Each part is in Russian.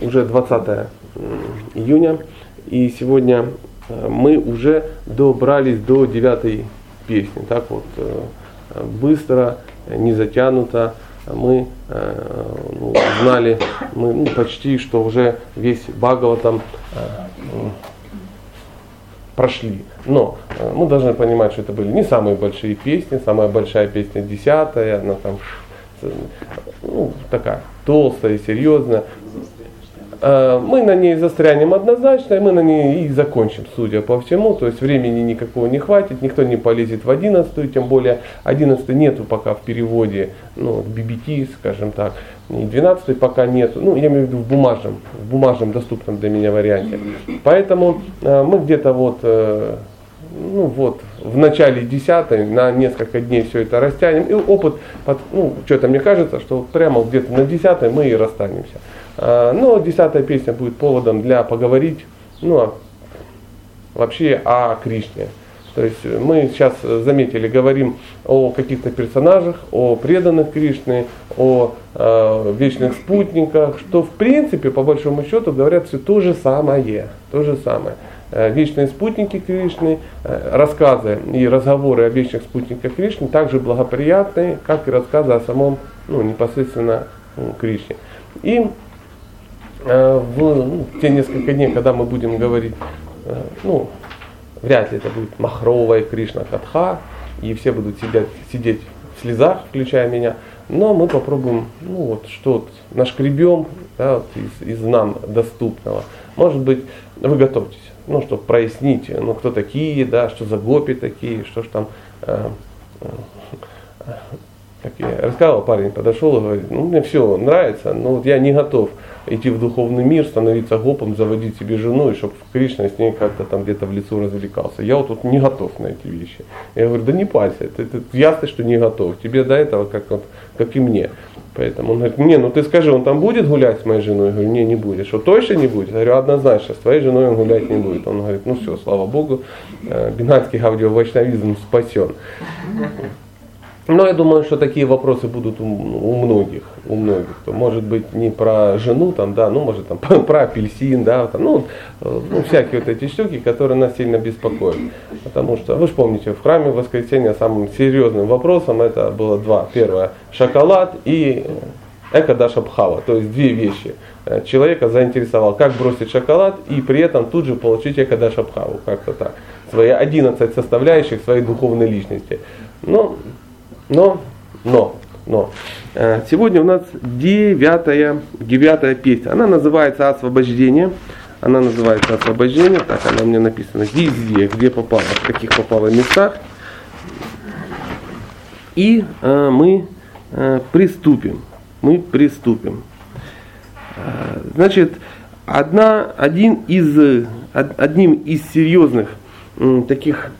уже 20 июня, и сегодня э, мы уже добрались до девятой песни. Так вот, э, быстро, не затянуто, мы э, ну, знали, мы ну, почти, что уже весь Бхагаватам прошли. Но мы должны понимать, что это были не самые большие песни, самая большая песня десятая, она там ну, такая толстая серьезная. Э, мы на ней застрянем однозначно, и мы на ней и закончим, судя по всему. То есть времени никакого не хватит, никто не полезет в 11, тем более 11 нету пока в переводе, ну, BBT, скажем так. И 12 пока нету, ну, я имею в виду в бумажном, в бумажном доступном для меня варианте. Поэтому э, мы где-то вот э, ну вот, в начале 10 на несколько дней все это растянем. И опыт, ну, что-то мне кажется, что прямо где-то на 10 мы и расстанемся. А, но десятая песня будет поводом для поговорить, ну, а вообще о Кришне. То есть мы сейчас заметили, говорим о каких-то персонажах, о преданных Кришне, о э, вечных спутниках, что в принципе, по большому счету, говорят все то же самое. То же самое. Э, вечные спутники Кришны, э, рассказы и разговоры о вечных спутниках Кришны также благоприятные, как и рассказы о самом ну, непосредственно ну, Кришне. И э, в ну, те несколько дней, когда мы будем говорить, ну, вряд ли это будет махровая Кришна Катха, и все будут сидеть, сидеть в слезах, включая меня, но мы попробуем, ну вот, что-то нашкребем да, вот, из, из нам доступного. Может быть, вы готовьтесь ну, чтобы прояснить, ну, кто такие, да, что за гопи такие, что ж там, э, э, как я рассказывал, парень подошел и говорит, ну, мне все нравится, но вот я не готов идти в духовный мир, становиться гопом, заводить себе жену, и чтобы Кришна с ней как-то там где-то в лицо развлекался. Я вот тут не готов на эти вещи. Я говорю, да не парься, ты, ты ясно, что не готов. Тебе до этого, как, вот, как и мне. Поэтому он говорит, не, ну ты скажи, он там будет гулять с моей женой? Я говорю, не, не будет. Что точно не будет? Я говорю, однозначно, с твоей женой он гулять не будет. Он говорит, ну все, слава Богу, э, бинарский аудиовачновизм спасен. Но я думаю, что такие вопросы будут у, у многих, у многих. То, может быть, не про жену, там, да, ну, может, там, про апельсин, да, там, ну, ну, всякие вот эти штуки, которые нас сильно беспокоят. Потому что, вы же помните, в храме в воскресенье самым серьезным вопросом это было два. Первое, шоколад и экадашабхава, то есть две вещи. Э, человека заинтересовал, как бросить шоколад и при этом тут же получить экадашабхаву, как-то так. Свои 11 составляющих своей духовной личности. Но но, но, но. Э, сегодня у нас девятая, девятая песня. Она называется «Освобождение». Она называется «Освобождение». Так, она мне написана везде, где попала, в каких попала местах. И э, мы э, приступим. Мы приступим. Э, значит, одна, один из, одним из серьезных таких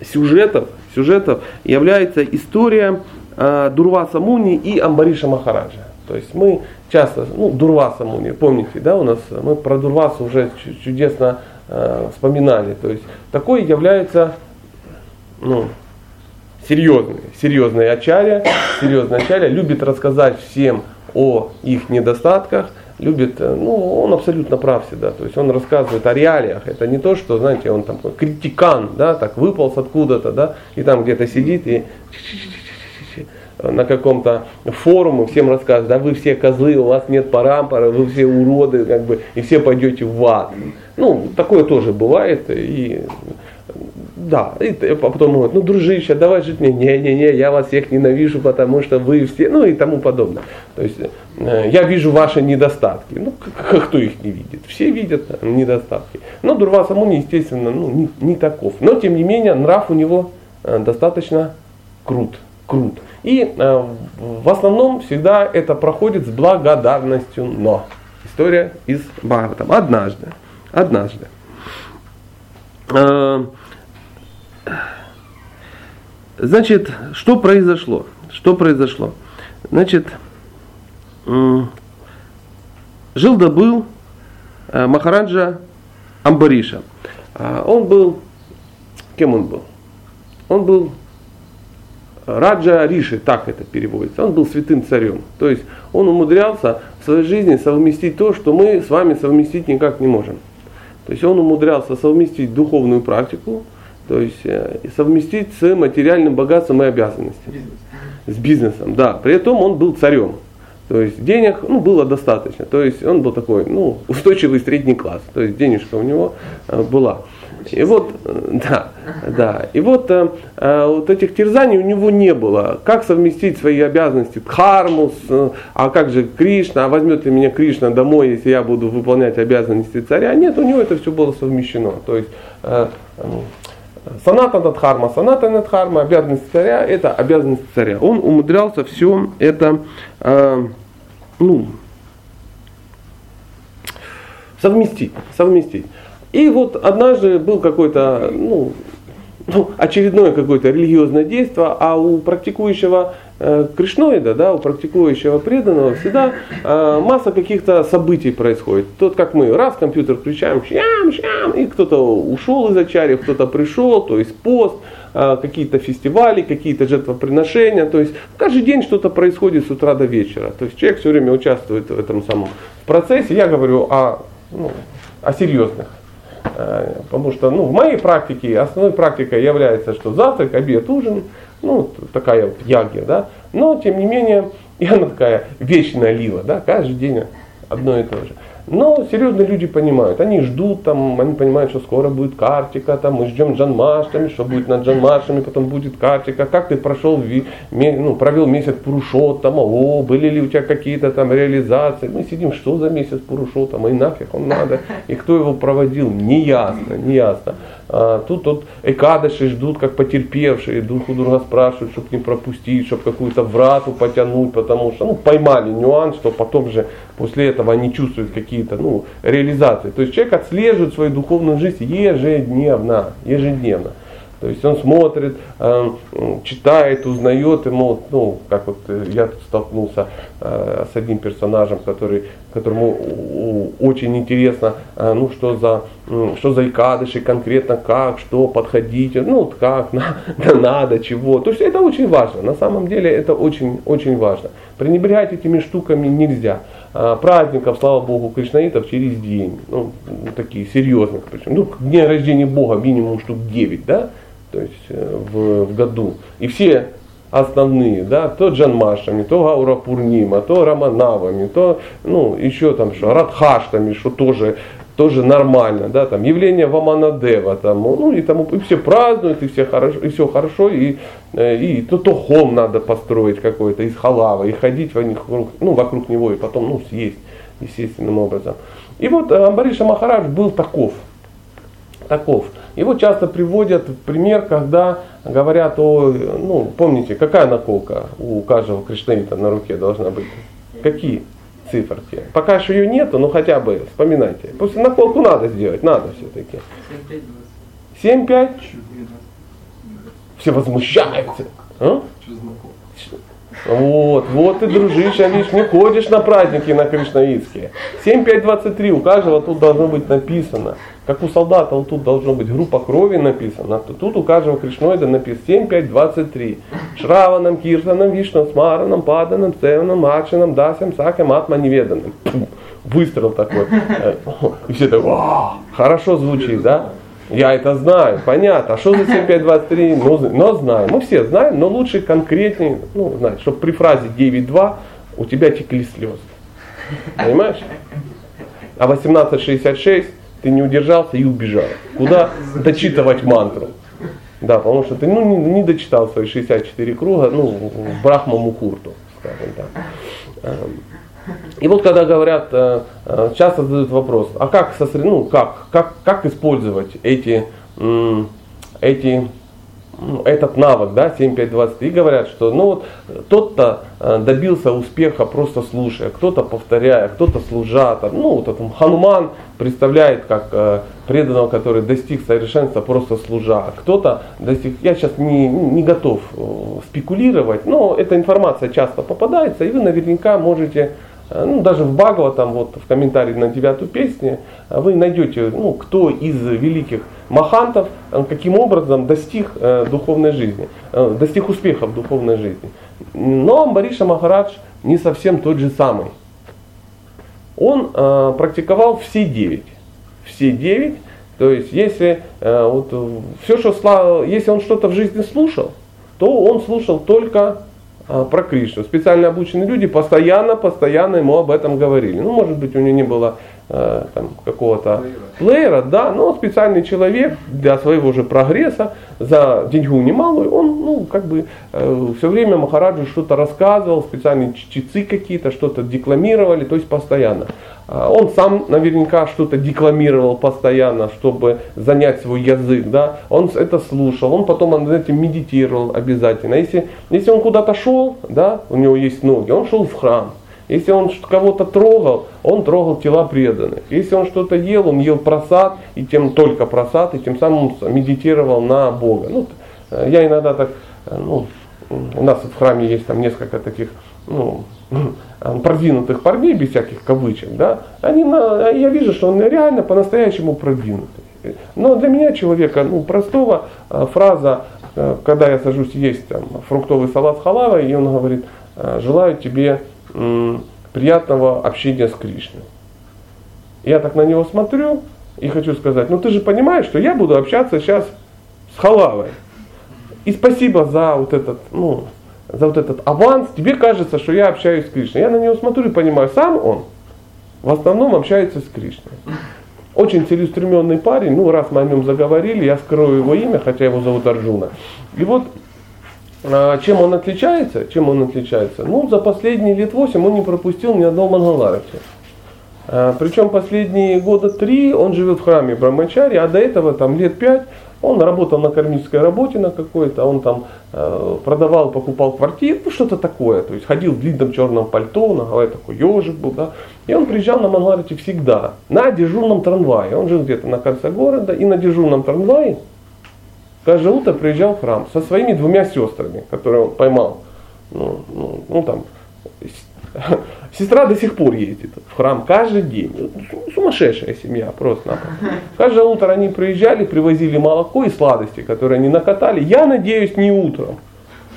сюжетов, сюжетов является история э, Дурваса Муни и Амбариша Махараджа. То есть мы часто, ну, Дурваса Муни, помните, да, у нас мы про Дурваса уже чудесно э, вспоминали. То есть такой является ну, серьезный, серьезный ачаря, серьезный ачаря, любит рассказать всем о их недостатках, любит, э, ну, он абсолютно прав всегда. То есть он рассказывает о реалиях. Это не то, что, знаете, он там критикан, да, так выполз откуда-то, да, и там где-то сидит и на каком-то форуме всем рассказывает, да вы все козлы, у вас нет парампора, вы все уроды, как бы, и все пойдете в ад. Ну, такое тоже бывает, и да, и потом говорит, ну, дружище, давай жить мне, не-не-не, я вас всех ненавижу, потому что вы все, ну и тому подобное. То есть э, я вижу ваши недостатки. Ну, кто их не видит? Все видят недостатки. Но Дурваса Муни, естественно, ну, не, не таков. Но, тем не менее, нрав у него э, достаточно крут. крут. И э, в основном всегда это проходит с благодарностью «но». История из Бхагаватам. Однажды, однажды. Э, Значит, что произошло? Что произошло? Значит, жил да был э, Махараджа Амбариша. А, он был, кем он был? Он был Раджа Риши, так это переводится, он был святым царем. То есть он умудрялся в своей жизни совместить то, что мы с вами совместить никак не можем. То есть он умудрялся совместить духовную практику, то есть э, совместить с материальным богатством и обязанностями. С бизнесом, да. При этом он был царем. То есть денег ну, было достаточно. То есть он был такой ну, устойчивый средний класс. То есть денежка у него э, была. И вот, э, да, да. И вот, э, вот этих терзаний у него не было. Как совместить свои обязанности Дхарму, с, а как же Кришна, а возьмет ли меня Кришна домой, если я буду выполнять обязанности царя? Нет, у него это все было совмещено. То есть э, э, Саната Дхарма, Саната Дхарма, обязанность царя, это обязанность царя. Он умудрялся все это э, ну, совместить, совместить. И вот однажды был какой-то, ну, ну, очередное какое-то религиозное действие, а у практикующего э, кришноида, да, у практикующего преданного всегда э, масса каких-то событий происходит. Тот, как мы, раз компьютер включаем, щам, щам, и кто-то ушел из ачарьев, кто-то пришел, то есть пост, э, какие-то фестивали, какие-то жертвоприношения, то есть каждый день что-то происходит с утра до вечера. То есть человек все время участвует в этом самом процессе. Я говорю о, ну, о серьезных потому что ну, в моей практике основной практикой является, что завтрак, обед, ужин, ну, такая вот яги, да. Но, тем не менее, и она такая вечная лила, да, каждый день одно и то же. Но серьезные люди понимают, они ждут там, они понимают, что скоро будет картика, там мы ждем джанмаштами, что будет над джанмаштами, потом будет картика, как ты прошел, ну, провел месяц пурушот, там, о, были ли у тебя какие-то там реализации, мы сидим, что за месяц пурушот, там, и нафиг он надо, и кто его проводил, не ясно, не ясно. Тут вот экадыши ждут, как потерпевшие, друг у друга спрашивают, чтобы не пропустить, чтобы какую-то врату потянуть, потому что ну, поймали нюанс, что потом же после этого они чувствуют какие-то ну, реализации. То есть человек отслеживает свою духовную жизнь ежедневно, ежедневно. То есть он смотрит, э, читает, узнает, ему, ну, как вот э, я столкнулся э, с одним персонажем, который, которому очень интересно, ну, что за, что за икадыши конкретно, как, что подходить, ну, как, на, надо, чего. То есть это очень важно, на самом деле это очень, очень важно. Пренебрегать этими штуками нельзя. Праздников, слава Богу, кришнаитов через день, ну, такие серьезных причем. Ну, день рождения Бога минимум штук 9, да, то есть э, в, в году. И все основные, да, то Джанмашами, то Гаура Пурнима, то Раманавами, то, ну, еще там что, Радхаштами, что тоже, тоже нормально, да, там, явление Ваманадева, там, ну, и там, и все празднуют, и все хорошо, и все хорошо, и, и то, то хом надо построить какой-то из халава, и ходить вокруг, ну, вокруг него, и потом, ну, съесть естественным образом. И вот э, Амбариша Махарадж был таков, таков. Его часто приводят в пример, когда говорят о, ну, помните, какая наколка у каждого кришнаита на руке должна быть? Какие циферки? Пока еще ее нету, но хотя бы вспоминайте. После наколку надо сделать, надо все-таки. 7-5? Все возмущаются. А? Вот, вот ты, дружище, не ходишь на праздники на Кришнаитские. 7-5-23, у каждого тут должно быть написано. Как у солдата вот тут должно быть группа крови написана, то тут у каждого кришноида написано 7-5-23. Шраванам, Киртанам, Вишнам, Смаранам, Паданам, Цеванам, Акшинам, Дасям, Сакем, Атма неведанным. Выстрел такой. И все так, хорошо звучит, да? Я это знаю, понятно. А что за 7523? Ну, но знаю. Мы все знаем, но лучше конкретнее, ну, знать, чтобы при фразе 9.2 у тебя текли слезы. Понимаешь? А 1866 ты не удержался и убежал. Куда дочитывать мантру? Да, потому что ты ну, не, не дочитал свои 64 круга, ну, Брахма Мухурту, скажем так. И вот когда говорят, э, э, часто задают вопрос, а как, сосред... ну, как, как, как использовать эти, эти ну, этот навык, да, 7523, говорят, что ну вот тот-то э, добился успеха просто слушая, кто-то повторяя, кто-то служа, там, ну вот этот Хануман представляет как преданного, который достиг совершенства просто служа, а кто-то достиг, я сейчас не, не готов спекулировать, но эта информация часто попадается, и вы наверняка можете ну, даже в Багова, там вот в комментарии на девятую песню, вы найдете, ну, кто из великих махантов, каким образом достиг э, духовной жизни, э, достиг успеха в духовной жизни. Но Амбариша Махарадж не совсем тот же самый. Он э, практиковал все девять. Все девять. То есть, если, э, вот, все, что, если он что-то в жизни слушал, то он слушал только э, про Кришну. Специально обученные люди постоянно, постоянно ему об этом говорили. Ну, может быть, у него не было Э, там, какого-то плеера, да, но специальный человек для своего же прогресса за деньгу немалую, он, ну, как бы э, все время Махараджу что-то рассказывал, специальные чтецы какие-то, что-то декламировали, то есть постоянно. А он сам наверняка что-то декламировал постоянно, чтобы занять свой язык, да, он это слушал, он потом над этим медитировал обязательно. Если, если он куда-то шел, да, у него есть ноги, он шел в храм, если он кого-то трогал, он трогал тела преданных. Если он что-то ел, он ел просад, и тем только просад, и тем самым медитировал на Бога. Ну, э, я иногда так, э, ну, у нас в храме есть там несколько таких, ну, продвинутых парней, без всяких кавычек, да, они на, я вижу, что он реально по-настоящему продвинутый. Но для меня человека, ну, простого э, фраза, когда я сажусь есть там, фруктовый салат с халавой, и он говорит, желаю тебе приятного общения с Кришной. Я так на него смотрю и хочу сказать, ну ты же понимаешь, что я буду общаться сейчас с халавой. И спасибо за вот этот, ну, за вот этот аванс. Тебе кажется, что я общаюсь с Кришной. Я на него смотрю и понимаю, сам он в основном общается с Кришной. Очень целеустремленный парень, ну раз мы о нем заговорили, я скрою его имя, хотя его зовут Арджуна. И вот а чем он отличается? Чем он отличается? Ну, за последние лет 8 он не пропустил ни одного Мангаларати. А, причем последние года три он живет в храме Брамачари, а до этого там лет пять он работал на кармической работе на какой-то, он там э, продавал, покупал квартиру, ну что-то такое. То есть ходил в длинном черном пальто, на голове такой ежик был, да. И он приезжал на Мангаларати всегда, на дежурном трамвае. Он жил где-то на конце города, и на дежурном трамвае Каждое утро приезжал в храм со своими двумя сестрами, которые он поймал. Ну, ну, ну там, сестра до сих пор ездит в храм каждый день. Сумасшедшая семья просто. Каждое утро они приезжали, привозили молоко и сладости, которые они накатали. Я надеюсь, не утром.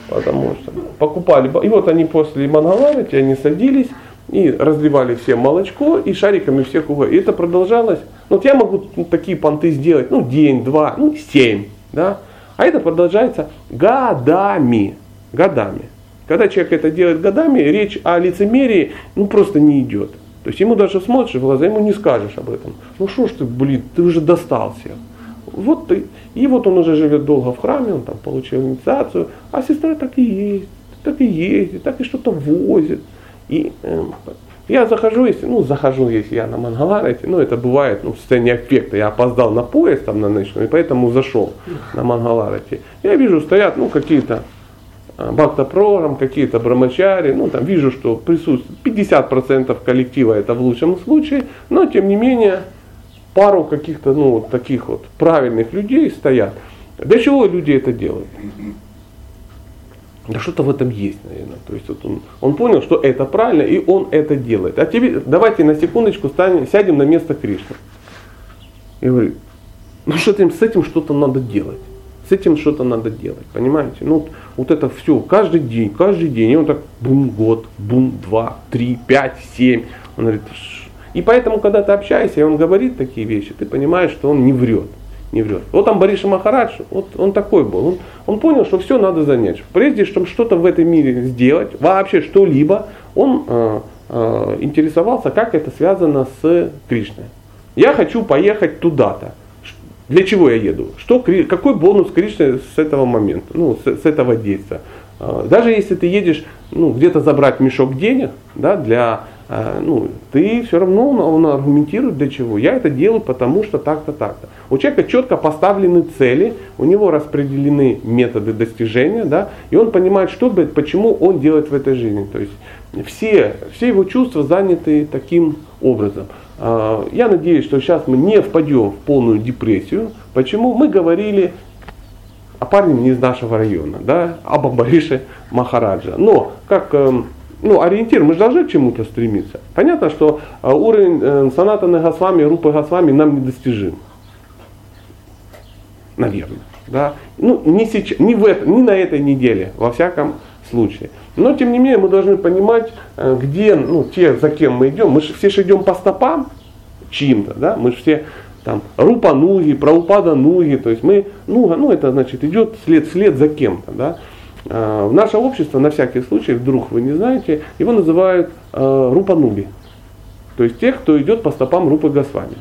Потому что покупали. И вот они после Мангаларити, они садились и разливали всем молочко и шариками всех угодно. И это продолжалось. Ну, вот я могу такие понты сделать, ну, день, два, ну, семь. Да? А это продолжается годами. Годами. Когда человек это делает годами, речь о лицемерии ну, просто не идет. То есть ему даже смотришь в глаза, ему не скажешь об этом. Ну что ж ты, блин, ты уже достался. Вот ты. И вот он уже живет долго в храме, он там получил инициацию, а сестра так и есть, так и ездит, так и что-то возит. И э, я захожу, если, ну, захожу, если я на Мангаларете, ну, это бывает, ну, в состоянии аффекта. Я опоздал на поезд там на ночной, и поэтому зашел на Мангаларете. Я вижу, стоят, ну, какие-то а, Бхакта какие-то брамачари, ну, там вижу, что присутствует 50% коллектива, это в лучшем случае, но, тем не менее, пару каких-то, ну, таких вот правильных людей стоят. Для чего люди это делают? Да что-то в этом есть, наверное. То есть вот он, он понял, что это правильно, и он это делает. А теперь давайте на секундочку станем, сядем на место Кришны. И говорит, ну что с этим что-то надо делать. С этим что-то надо делать, понимаете? Ну вот это все, каждый день, каждый день. И он так бум, год, бум, два, три, пять, семь. Он говорит, и поэтому, когда ты общаешься, и он говорит такие вещи, ты понимаешь, что он не врет не врет. Вот там Бариша Махарадж, вот он такой был. Он, он понял, что все надо занять. Прежде чем что-то в этом мире сделать, вообще что-либо, он э, э, интересовался, как это связано с Кришной. Я хочу поехать туда-то. Для чего я еду? Что, какой бонус Кришны с этого момента, ну, с, с этого действия? Э, даже если ты едешь ну, где-то забрать мешок денег да, для а, ну, ты все равно он аргументирует для чего. Я это делаю потому что так-то, так-то. У человека четко поставлены цели, у него распределены методы достижения, да, и он понимает, что, почему он делает в этой жизни. То есть все, все его чувства заняты таким образом. А, я надеюсь, что сейчас мы не впадем в полную депрессию. Почему? Мы говорили о парне не из нашего района, да, об Абарише Махараджа. Но, как эм, ну, ориентир, мы же должны к чему-то стремиться. Понятно, что э, уровень э, Санатаны Госвами, Рупы Госвами нам недостижим. Наверное. Да? Ну, не, сейчас, не, в это, не на этой неделе, во всяком случае. Но, тем не менее, мы должны понимать, э, где, ну, те, за кем мы идем. Мы же все же идем по стопам чьим-то, да? Мы же все там рупануги, праупадануги, то есть мы, ну, ну это значит идет след вслед за кем-то, да. А, в наше общество, на всякий случай, вдруг вы не знаете, его называют э, рупануги. То есть тех, кто идет по стопам Рупы Госвами.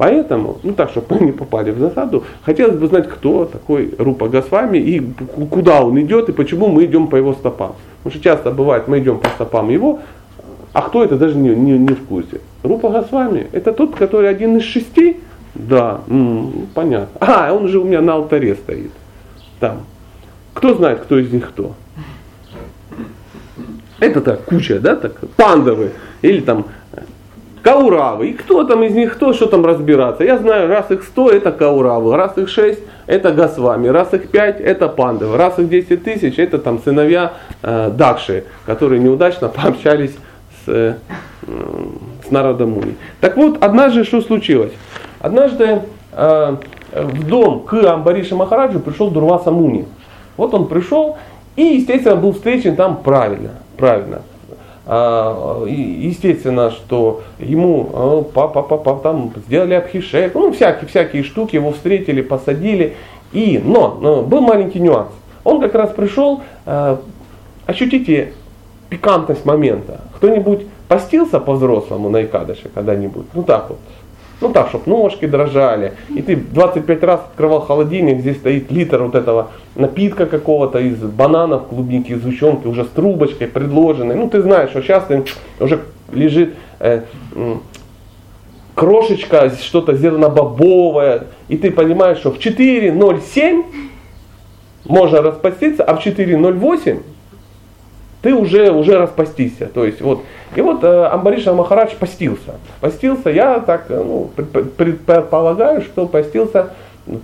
Поэтому, ну так, чтобы мы не попали в засаду, хотелось бы знать, кто такой Рупа Госвами и куда он идет и почему мы идем по его стопам. Потому что часто бывает, мы идем по стопам его, а кто это даже не, не, не в курсе. Рупа Госвами это тот, который один из шести, да, м-м, понятно. А, он же у меня на алтаре стоит. Там. Кто знает, кто из них кто? Это так, куча, да, так, пандовы, или там Кауравы. И кто там из них, кто, что там разбираться? Я знаю, раз их 100 это Кауравы, раз их 6 это Госвами, раз их 5 это Пандавы, раз их 10 тысяч это там сыновья э, Дакши, которые неудачно пообщались с, э, с народом Муни. Так вот, однажды что случилось? Однажды э, в дом к Амбарише Махараджу пришел Дурваса Муни. Вот он пришел и, естественно, был встречен там правильно. правильно. А, естественно, что ему папа, папа, там сделали обхишек, ну всякие, всякие штуки, его встретили, посадили. И, но, но был маленький нюанс. Он как раз пришел, а, ощутите пикантность момента. Кто-нибудь постился по-взрослому на Икадыше когда-нибудь? Ну так вот. Ну так, чтобы ножки дрожали. И ты 25 раз открывал холодильник, здесь стоит литр вот этого напитка какого-то из бананов, клубники, из зущенки, уже с трубочкой предложенной. Ну ты знаешь, что сейчас уже лежит э, крошечка, что-то зернобобовое. И ты понимаешь, что в 4.07 можно распаститься, а в 4.08 ты уже, уже распастишься. То есть вот, и вот э, Амбариша Махарадж постился. Постился, я так э, ну, предполагаю, что постился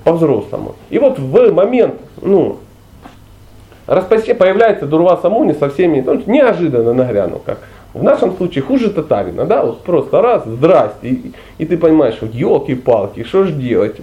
по-взрослому. И вот в момент, ну, распасти появляется Дурваса Муни со всеми, ну, неожиданно нагрянул, как в нашем случае хуже татарина, да, вот просто раз, здрасте, и, и ты понимаешь, что елки-палки, что ж делать?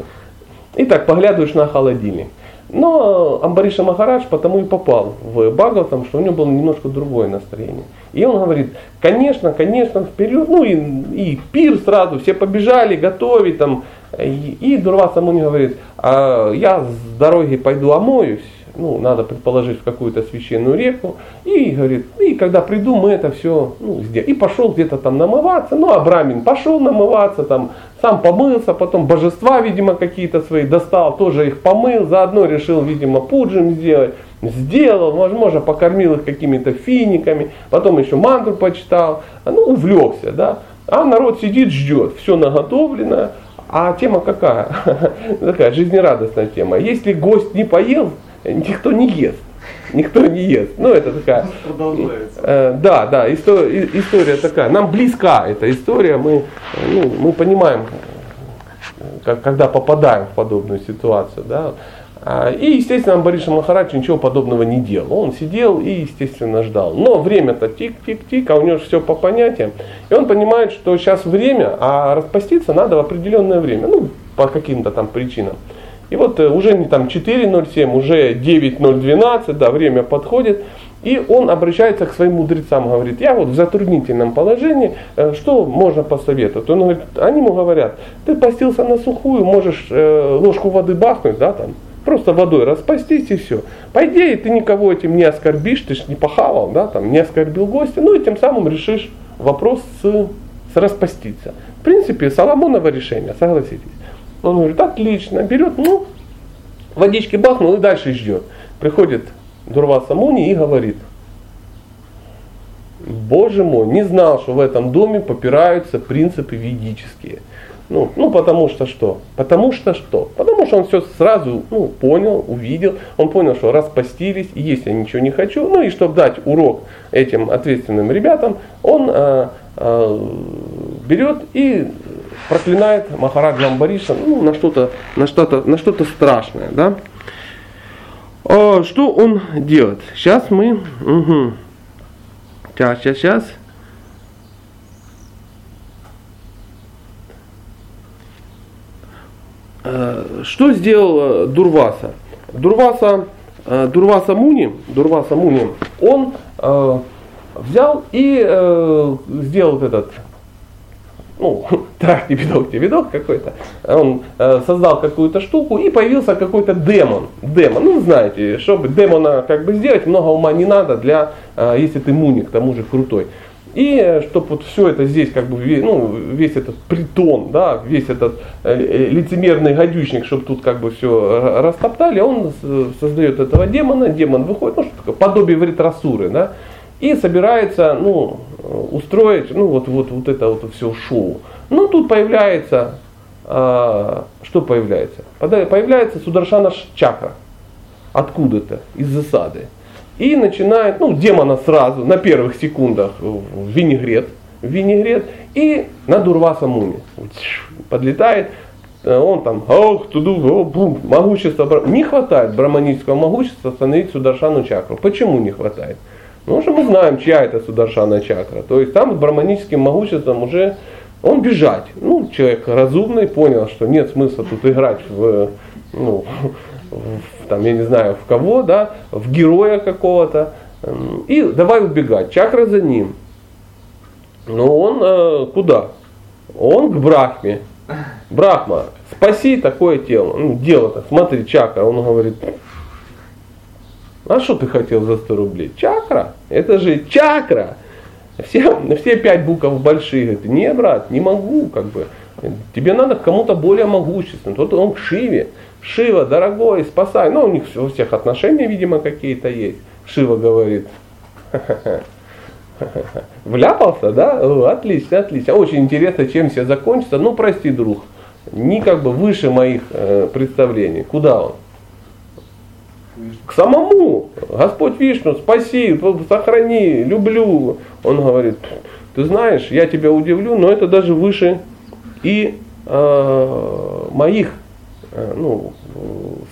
И так поглядываешь на холодильник. Но Амбариша Махарадж потому и попал в Бхагаватам, что у него было немножко другое настроение. И он говорит, конечно, конечно, вперед, ну и, и пир сразу, все побежали готовить там. И, и Дурваса Муни говорит, а я с дороги пойду омоюсь, ну, надо предположить, в какую-то священную реку. И говорит, и когда приду, мы это все ну, сделаем. И пошел где-то там намываться. Ну, а Брамин пошел намываться, там, сам помылся, потом божества, видимо, какие-то свои достал, тоже их помыл, заодно решил, видимо, пуджим сделать. Сделал, возможно, покормил их какими-то финиками, потом еще мантру почитал, ну, увлекся, да. А народ сидит, ждет, все наготовлено, а тема какая? Такая жизнерадостная тема. Если гость не поел, никто не ест. Никто не ест. Ну, это такая... Э, да, да, история, история такая. Нам близка эта история. Мы, ну, мы понимаем, как, когда попадаем в подобную ситуацию. Да. А, и, естественно, Амбариша Махарадж ничего подобного не делал. Он сидел и, естественно, ждал. Но время-то тик-тик-тик, а у него же все по понятиям. И он понимает, что сейчас время, а распаститься надо в определенное время. Ну, по каким-то там причинам. И вот э, уже не там 4.07, уже 9.012, да, время подходит. И он обращается к своим мудрецам, говорит, я вот в затруднительном положении, э, что можно посоветовать? Он говорит, они ему говорят, ты постился на сухую, можешь э, ложку воды бахнуть, да, там, просто водой распастись и все. По идее, ты никого этим не оскорбишь, ты же не похавал, да, там, не оскорбил гостя, ну и тем самым решишь вопрос с, с распаститься. В принципе, Соломоново решение, согласитесь. Он говорит, отлично, берет, ну, водички бахнул и дальше ждет. Приходит Дурваса Муни и говорит, Боже мой, не знал, что в этом доме попираются принципы ведические. Ну, ну, потому что что? Потому что что? Потому что он все сразу ну, понял, увидел. Он понял, что распостились, и если я ничего не хочу, ну и чтобы дать урок этим ответственным ребятам, он э, э, берет и проклинает Махараджа Амбариша ну, на что-то на что-то на что-то страшное, да? А, что он делает? Сейчас мы угу. Сейчас, сейчас, сейчас. Э, что сделал Дурваса? Дурваса, э, Дурваса Муни, Дурваса Муни, он э, взял и э, сделал этот, ну, не видок какой-то. Он э, создал какую-то штуку и появился какой-то демон. Демон, ну знаете, чтобы демона как бы сделать, много ума не надо для, э, если ты муни, к тому же крутой. И чтобы вот все это здесь, как бы, ну, весь этот притон, да, весь этот э, лицемерный гадючник, чтобы тут как бы все растоптали, он создает этого демона, демон выходит, ну, что такое, подобие вритрасуры, да, и собирается, ну, устроить, ну, вот, вот, вот это вот все шоу. Ну, тут появляется, а, что появляется? Появляется Сударшана чакра. Откуда-то, из засады и начинает, ну, демона сразу на первых секундах в винегрет, в винегрет и на Дурваса Муми. Подлетает, э, он там, ох, туду, о, бум, могущество, не хватает браманического могущества остановить Сударшану чакру. Почему не хватает? Потому что мы знаем, чья это Сударшана чакра. То есть там с браманическим могуществом уже он бежать. Ну, человек разумный понял, что нет смысла тут играть в, ну, в, там, я не знаю, в кого, да, в героя какого-то. И давай убегать. Чакра за ним. Но он э, куда? Он к Брахме. Брахма, спаси такое тело. Ну, дело-то, смотри, чакра. Он говорит, а что ты хотел за 100 рублей? Чакра. Это же чакра. Все, все пять букв большие. Говорит, не, брат, не могу, как бы. Тебе надо к кому-то более могущественному. Тот он к Шиве. Шива, дорогой, спасай. Ну, у них у всех отношения, видимо, какие-то есть. Шива говорит, вляпался, да? О, отлично, отлично. Очень интересно, чем все закончится. Ну, прости, друг, не как бы выше моих э, представлений. Куда он? К самому. Господь Вишну, спаси, сохрани, люблю. Он говорит, ты знаешь, я тебя удивлю, но это даже выше и э, моих Э, ну,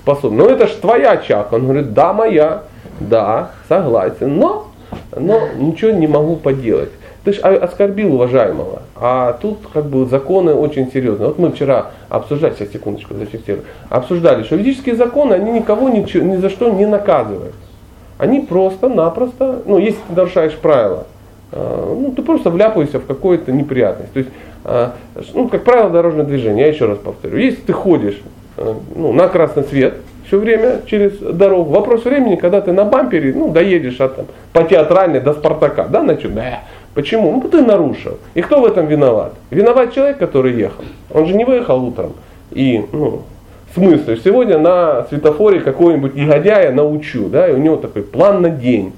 способен. Но это ж твоя чакра. Он говорит, да, моя, да, согласен, но, но ничего не могу поделать. Ты же оскорбил уважаемого. А тут как бы законы очень серьезные. Вот мы вчера обсуждали, сейчас секундочку зафиксирую, обсуждали, что ведические законы, они никого ни, ни за что не наказывают. Они просто-напросто, ну, если ты нарушаешь правила, э, ну, ты просто вляпаешься в какую-то неприятность. То есть, э, ну, как правило дорожного движения, я еще раз повторю, если ты ходишь Э, ну, на красный свет все время через дорогу. Вопрос времени, когда ты на бампере, ну, доедешь от, там, по театральной до Спартака, да, на чем? Да. Почему? Ну, ты нарушил. И кто в этом виноват? Виноват человек, который ехал. Он же не выехал утром. И, ну, в смысле, сегодня на светофоре какого-нибудь негодяя научу, да, и у него такой план на день.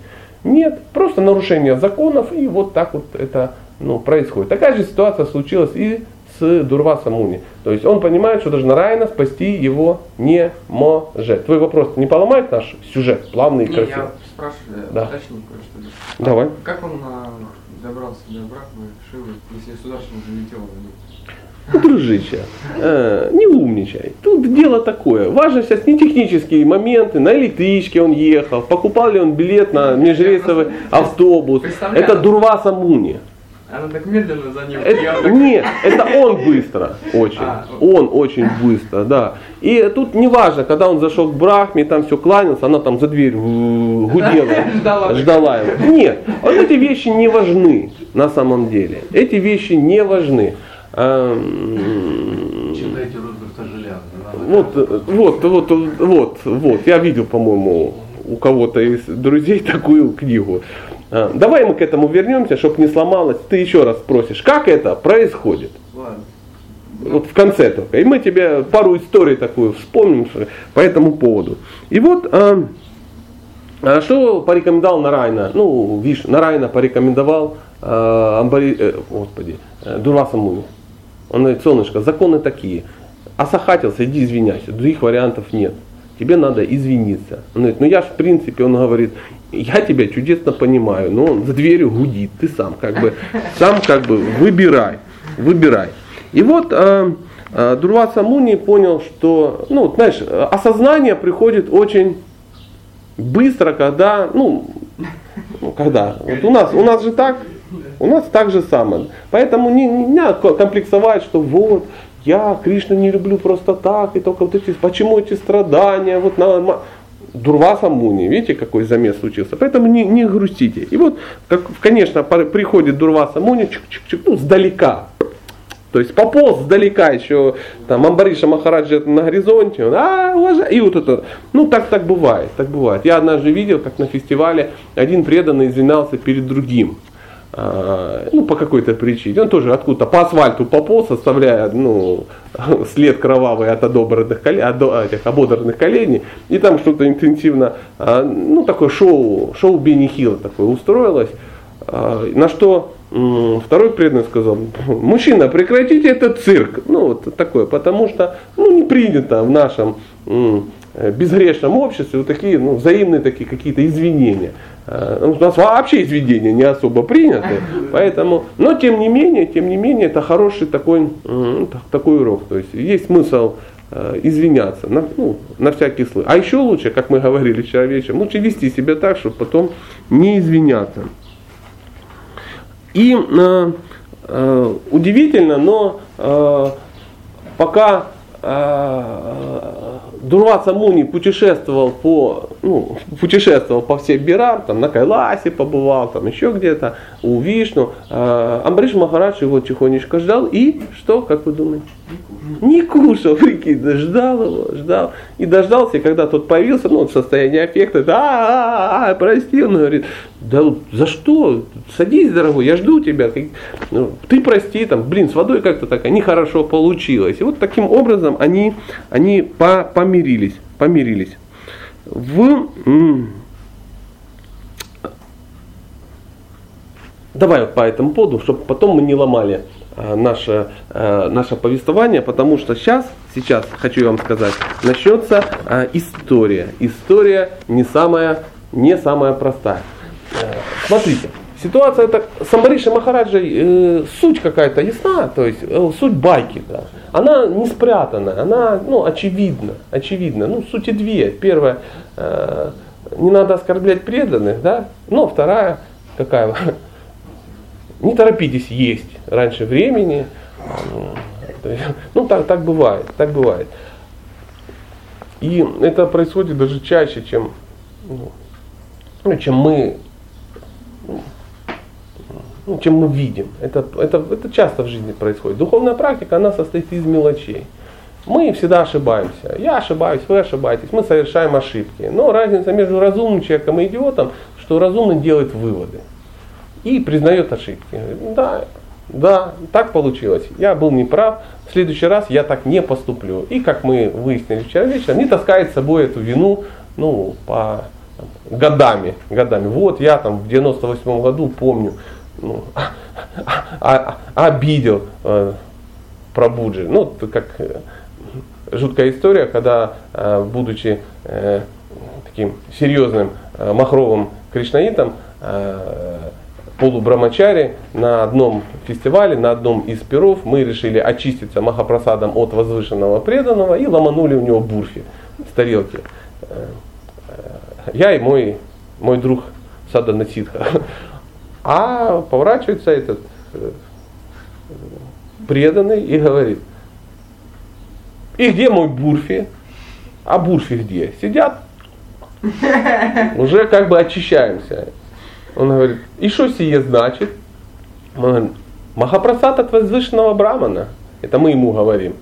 Нет, просто нарушение законов, и вот так вот это ну, происходит. Такая же ситуация случилась и с Дурваса Муни. То есть он понимает, что даже Нарайна спасти его не может. Твой вопрос не поломает наш сюжет, плавный и красивый? Я спрашиваю, да. уточню кое-что. Давай. Как он а, добрался до Брахмы, Шивы, если Сударшин уже летел? Дружище, э, не умничай. Тут дело такое. Важно сейчас не технические моменты. На электричке он ехал, покупал ли он билет на межрейсовый автобус. Это Дурваса Муни. Она так медленно за ним. Это, нет, это он быстро, очень. А, он очень быстро, да. И тут неважно, когда он зашел к Брахме, там все кланялся, она там за дверь гудела, ждала, ждала его. Нет, вот эти вещи не важны на самом деле. Эти вещи не важны. Читайте Роберта Желязна. Вот, вот, вот, вот, вот. Я видел, по-моему, у кого-то из друзей такую книгу. А, давай мы к этому вернемся, чтобы не сломалось. Ты еще раз спросишь, как это происходит? Вот в конце только. И мы тебе пару историй такую вспомним по этому поводу. И вот а, а что порекомендовал Нарайна? Ну, видишь, Нарайна порекомендовал а, Амбари, э, господи, э, Дурваса Муни. Он говорит, солнышко, законы такие. Осахатился, иди извиняйся, других вариантов нет тебе надо извиниться. Он говорит, ну я ж в принципе, он говорит, я тебя чудесно понимаю, но он за дверью гудит, ты сам как бы, сам как бы выбирай, выбирай. И вот э, э, Дурваса Муни понял, что, ну, знаешь, осознание приходит очень быстро, когда, ну, когда? Вот у нас, у нас же так, у нас так же самое. Поэтому не, не надо комплексовать, что вот, я Кришну не люблю просто так, и только вот эти, почему эти страдания, вот на, Дурваса Муни, видите, какой замес случился. Поэтому не, не грустите. И вот, как, конечно, приходит Дурваса Муни, чик -чик -чик, ну, сдалека. То есть пополз сдалека еще, там, Амбариша Махараджи на горизонте, он, а, уважай, и вот это, ну, так, так бывает, так бывает. Я однажды видел, как на фестивале один преданный извинялся перед другим. А, ну, по какой-то причине. Он тоже откуда-то по асфальту пополз, оставляя ну, след кровавый от одобренных колен, от этих ободранных коленей. И там что-то интенсивно, а, ну, такое шоу, шоу Бенни Хилла такое устроилось. А, на что второй преданный сказал, мужчина, прекратите этот цирк. Ну, вот такое, потому что ну, не принято в нашем безгрешном обществе вот такие ну, взаимные такие какие-то извинения. Э, у нас вообще изведения не особо приняты, поэтому, но тем не менее, тем не менее, это хороший такой, такой урок. То есть есть смысл э, извиняться на, ну, на всякий случай. А еще лучше, как мы говорили вчера вечером, лучше вести себя так, чтобы потом не извиняться. И э, э, удивительно, но э, пока э, Дурваца Муни путешествовал по, ну, путешествовал по всем Бирар, там на Кайласе побывал, там еще где-то, у Вишну. А, Амбриш Махарадж его тихонечко ждал и что, как вы думаете? Не кушал, прикинь, ждал его, ждал. И дождался, когда тот появился, ну, в состоянии аффекта, а, а, прости, он говорит, да за что? Садись, дорогой, я жду тебя. Ну, ты прости, там, блин, с водой как-то так нехорошо получилось. И вот таким образом они, они помирились, помирились. В Давай по этому поводу, чтобы потом мы не ломали наше, э, наше повествование, потому что сейчас, сейчас хочу вам сказать, начнется э, история. История не самая, не самая простая. Смотрите, ситуация это с Амбаришей э, суть какая-то ясна, то есть э, суть байки, да. Она не спрятана, она ну, очевидна, очевидна. Ну, сути две. Первая, э, не надо оскорблять преданных, да, но вторая, какая, не торопитесь есть раньше времени. Ну, так, так бывает, так бывает. И это происходит даже чаще, чем, ну, чем мы ну, чем мы видим. Это, это, это часто в жизни происходит. Духовная практика, она состоит из мелочей. Мы всегда ошибаемся. Я ошибаюсь, вы ошибаетесь. Мы совершаем ошибки. Но разница между разумным человеком и идиотом, что разумный делает выводы и признает ошибки. Да, да, так получилось. Я был неправ. В следующий раз я так не поступлю. И как мы выяснили вчера вечером, не таскает с собой эту вину ну, по годами, годами. Вот я там в 98 году помню, ну, а, а, а, обидел э, Прабуджи. Ну, как э, жуткая история, когда, э, будучи э, таким серьезным э, махровым кришнаитом, э, полубрамачари на одном фестивале, на одном из перов мы решили очиститься махапрасадом от возвышенного преданного и ломанули у него бурфи с тарелки. Э, э, я и мой, мой друг Сада Насидха. А поворачивается этот э, преданный и говорит, и где мой Бурфи? А Бурфи где? Сидят. Уже как бы очищаемся. Он говорит, и что сие значит? Он говорит, Махапрасад от возвышенного брамана. Это мы ему говорим.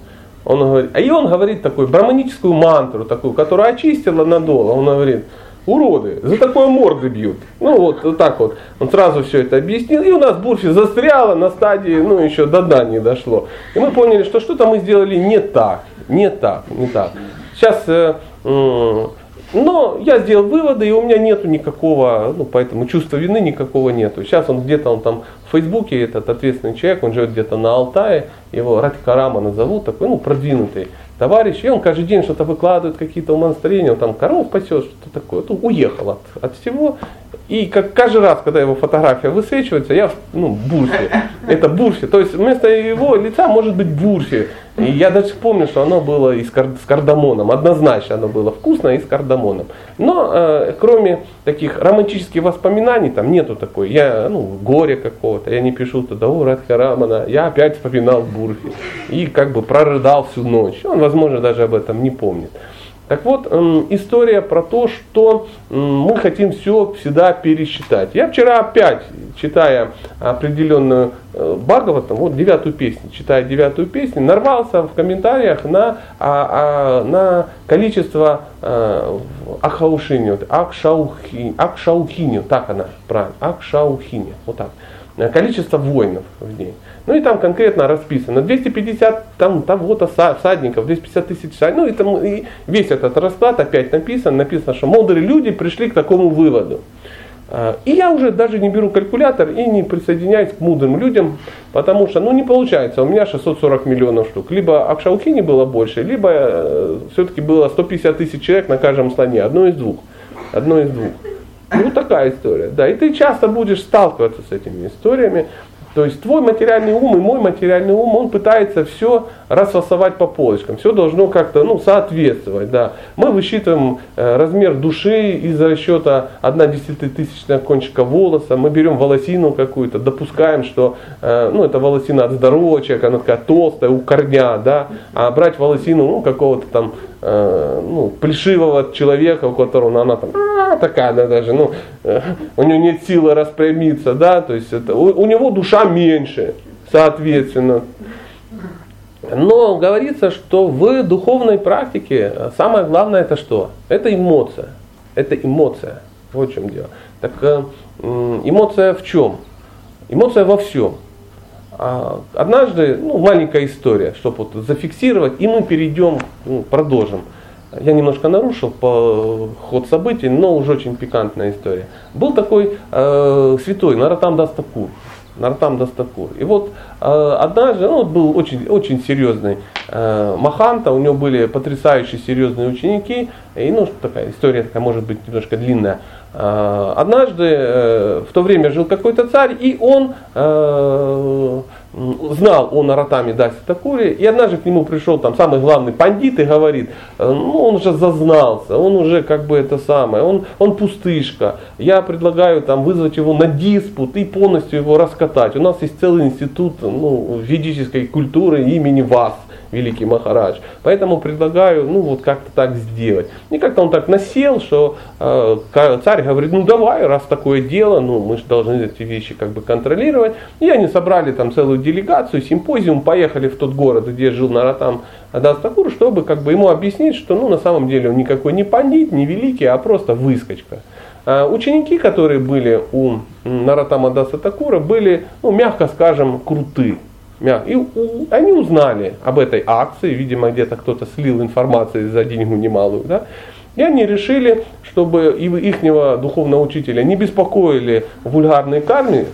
Он говорит, а и он говорит такую браманическую мантру, такую, которая очистила надолго. Он говорит, уроды, за такое морды бьют. Ну вот, вот так вот. Он сразу все это объяснил, и у нас Бурфи застряла на стадии, ну еще до дна не дошло. И мы поняли, что что-то мы сделали не так, не так, не так. Сейчас, э, э, но я сделал выводы, и у меня нету никакого, ну поэтому чувства вины никакого нету. Сейчас он где-то, он там в Фейсбуке, этот ответственный человек, он живет где-то на Алтае, его Радикарама назовут, такой, ну продвинутый товарищ, и он каждый день что-то выкладывает, какие-то умонастроения, он там коров пасет, что-то такое. Вот уехал от, от всего И как каждый раз, когда его фотография высвечивается, я ну, бурсе. Это бурсе. То есть вместо его лица может быть бурсе. И я даже помню, что оно было и с, кар- с кардамоном. Однозначно оно было вкусное и с кардамоном. Но э, кроме таких романтических воспоминаний, там нету такой, я, ну, горе какого-то, я не пишу туда, о, Радха Рамана, я опять вспоминал Бурхи. И как бы прорыдал всю ночь. Он, возможно, даже об этом не помнит. Так вот, история про то, что мы хотим все всегда пересчитать. Я вчера опять, читая определенную э, Бхагаватам, вот девятую песню, читая девятую песню, нарвался в комментариях на, а, а, на количество а, Ахаушини, вот, Акшаухи, Акшаухини, так она правильно, Акшаухини, вот так. Количество воинов в ней. Ну и там конкретно расписано 250 там того-то садников, 250 тысяч садников. Ну и, там, и весь этот расклад опять написан, написано, что мудрые люди пришли к такому выводу. А, и я уже даже не беру калькулятор и не присоединяюсь к мудрым людям, потому что ну, не получается, у меня 640 миллионов штук. Либо Акшаукини было больше, либо э, все-таки было 150 тысяч человек на каждом слоне, одно из двух. Одно из двух. Ну такая история. Да, и ты часто будешь сталкиваться с этими историями. То есть твой материальный ум и мой материальный ум, он пытается все расфасовать по полочкам. Все должно как-то ну, соответствовать. Да. Мы высчитываем э, размер души из расчета 1 десятитысячная кончика волоса. Мы берем волосину какую-то, допускаем, что э, ну, это волосина от здорового человека, она такая толстая, у корня. Да. А брать волосину ну, какого-то там э, ну, плешивого человека, у которого она там а, такая, она даже, ну, э, у него нет силы распрямиться, да, то есть это, у, у него душа меньше, соответственно. Но говорится, что в духовной практике самое главное это что? Это эмоция. Это эмоция. Вот в чем дело. Так э, эмоция в чем? Эмоция во всем. А, однажды, ну, маленькая история, чтобы вот зафиксировать, и мы перейдем, ну, продолжим. Я немножко нарушил по ход событий, но уже очень пикантная история. Был такой э, святой Нароттам Дас Тхакур. Нароттам Дас Тхакур. И вот э, однажды, ну, был очень, очень серьезный э, маханта, у него были потрясающие серьезные ученики, и ну, такая история такая может быть немножко длинная. Э, однажды э, в то время жил какой-то царь, и он э, знал о Наратаме Даси Такуре, и однажды к нему пришел там самый главный пандит и говорит, ну он уже зазнался, он уже как бы это самое, он, он пустышка, я предлагаю там вызвать его на диспут и полностью его раскатать. У нас есть целый институт ну, ведической культуры имени вас великий Махарадж. Поэтому предлагаю, ну вот как-то так сделать. И как-то он так насел, что э, царь говорит, ну давай, раз такое дело, ну мы же должны эти вещи как бы контролировать. И они собрали там целую делегацию, симпозиум, поехали в тот город, где жил Наратам Адастакур, чтобы как бы ему объяснить, что ну на самом деле он никакой не пандит, не великий, а просто выскочка. А ученики, которые были у Наратама Даса Такура, были, ну, мягко скажем, крутые. И они узнали об этой акции, видимо, где-то кто-то слил информацию за деньгу немалую, да, и они решили, чтобы ихнего духовного учителя не беспокоили вульгарные кармы,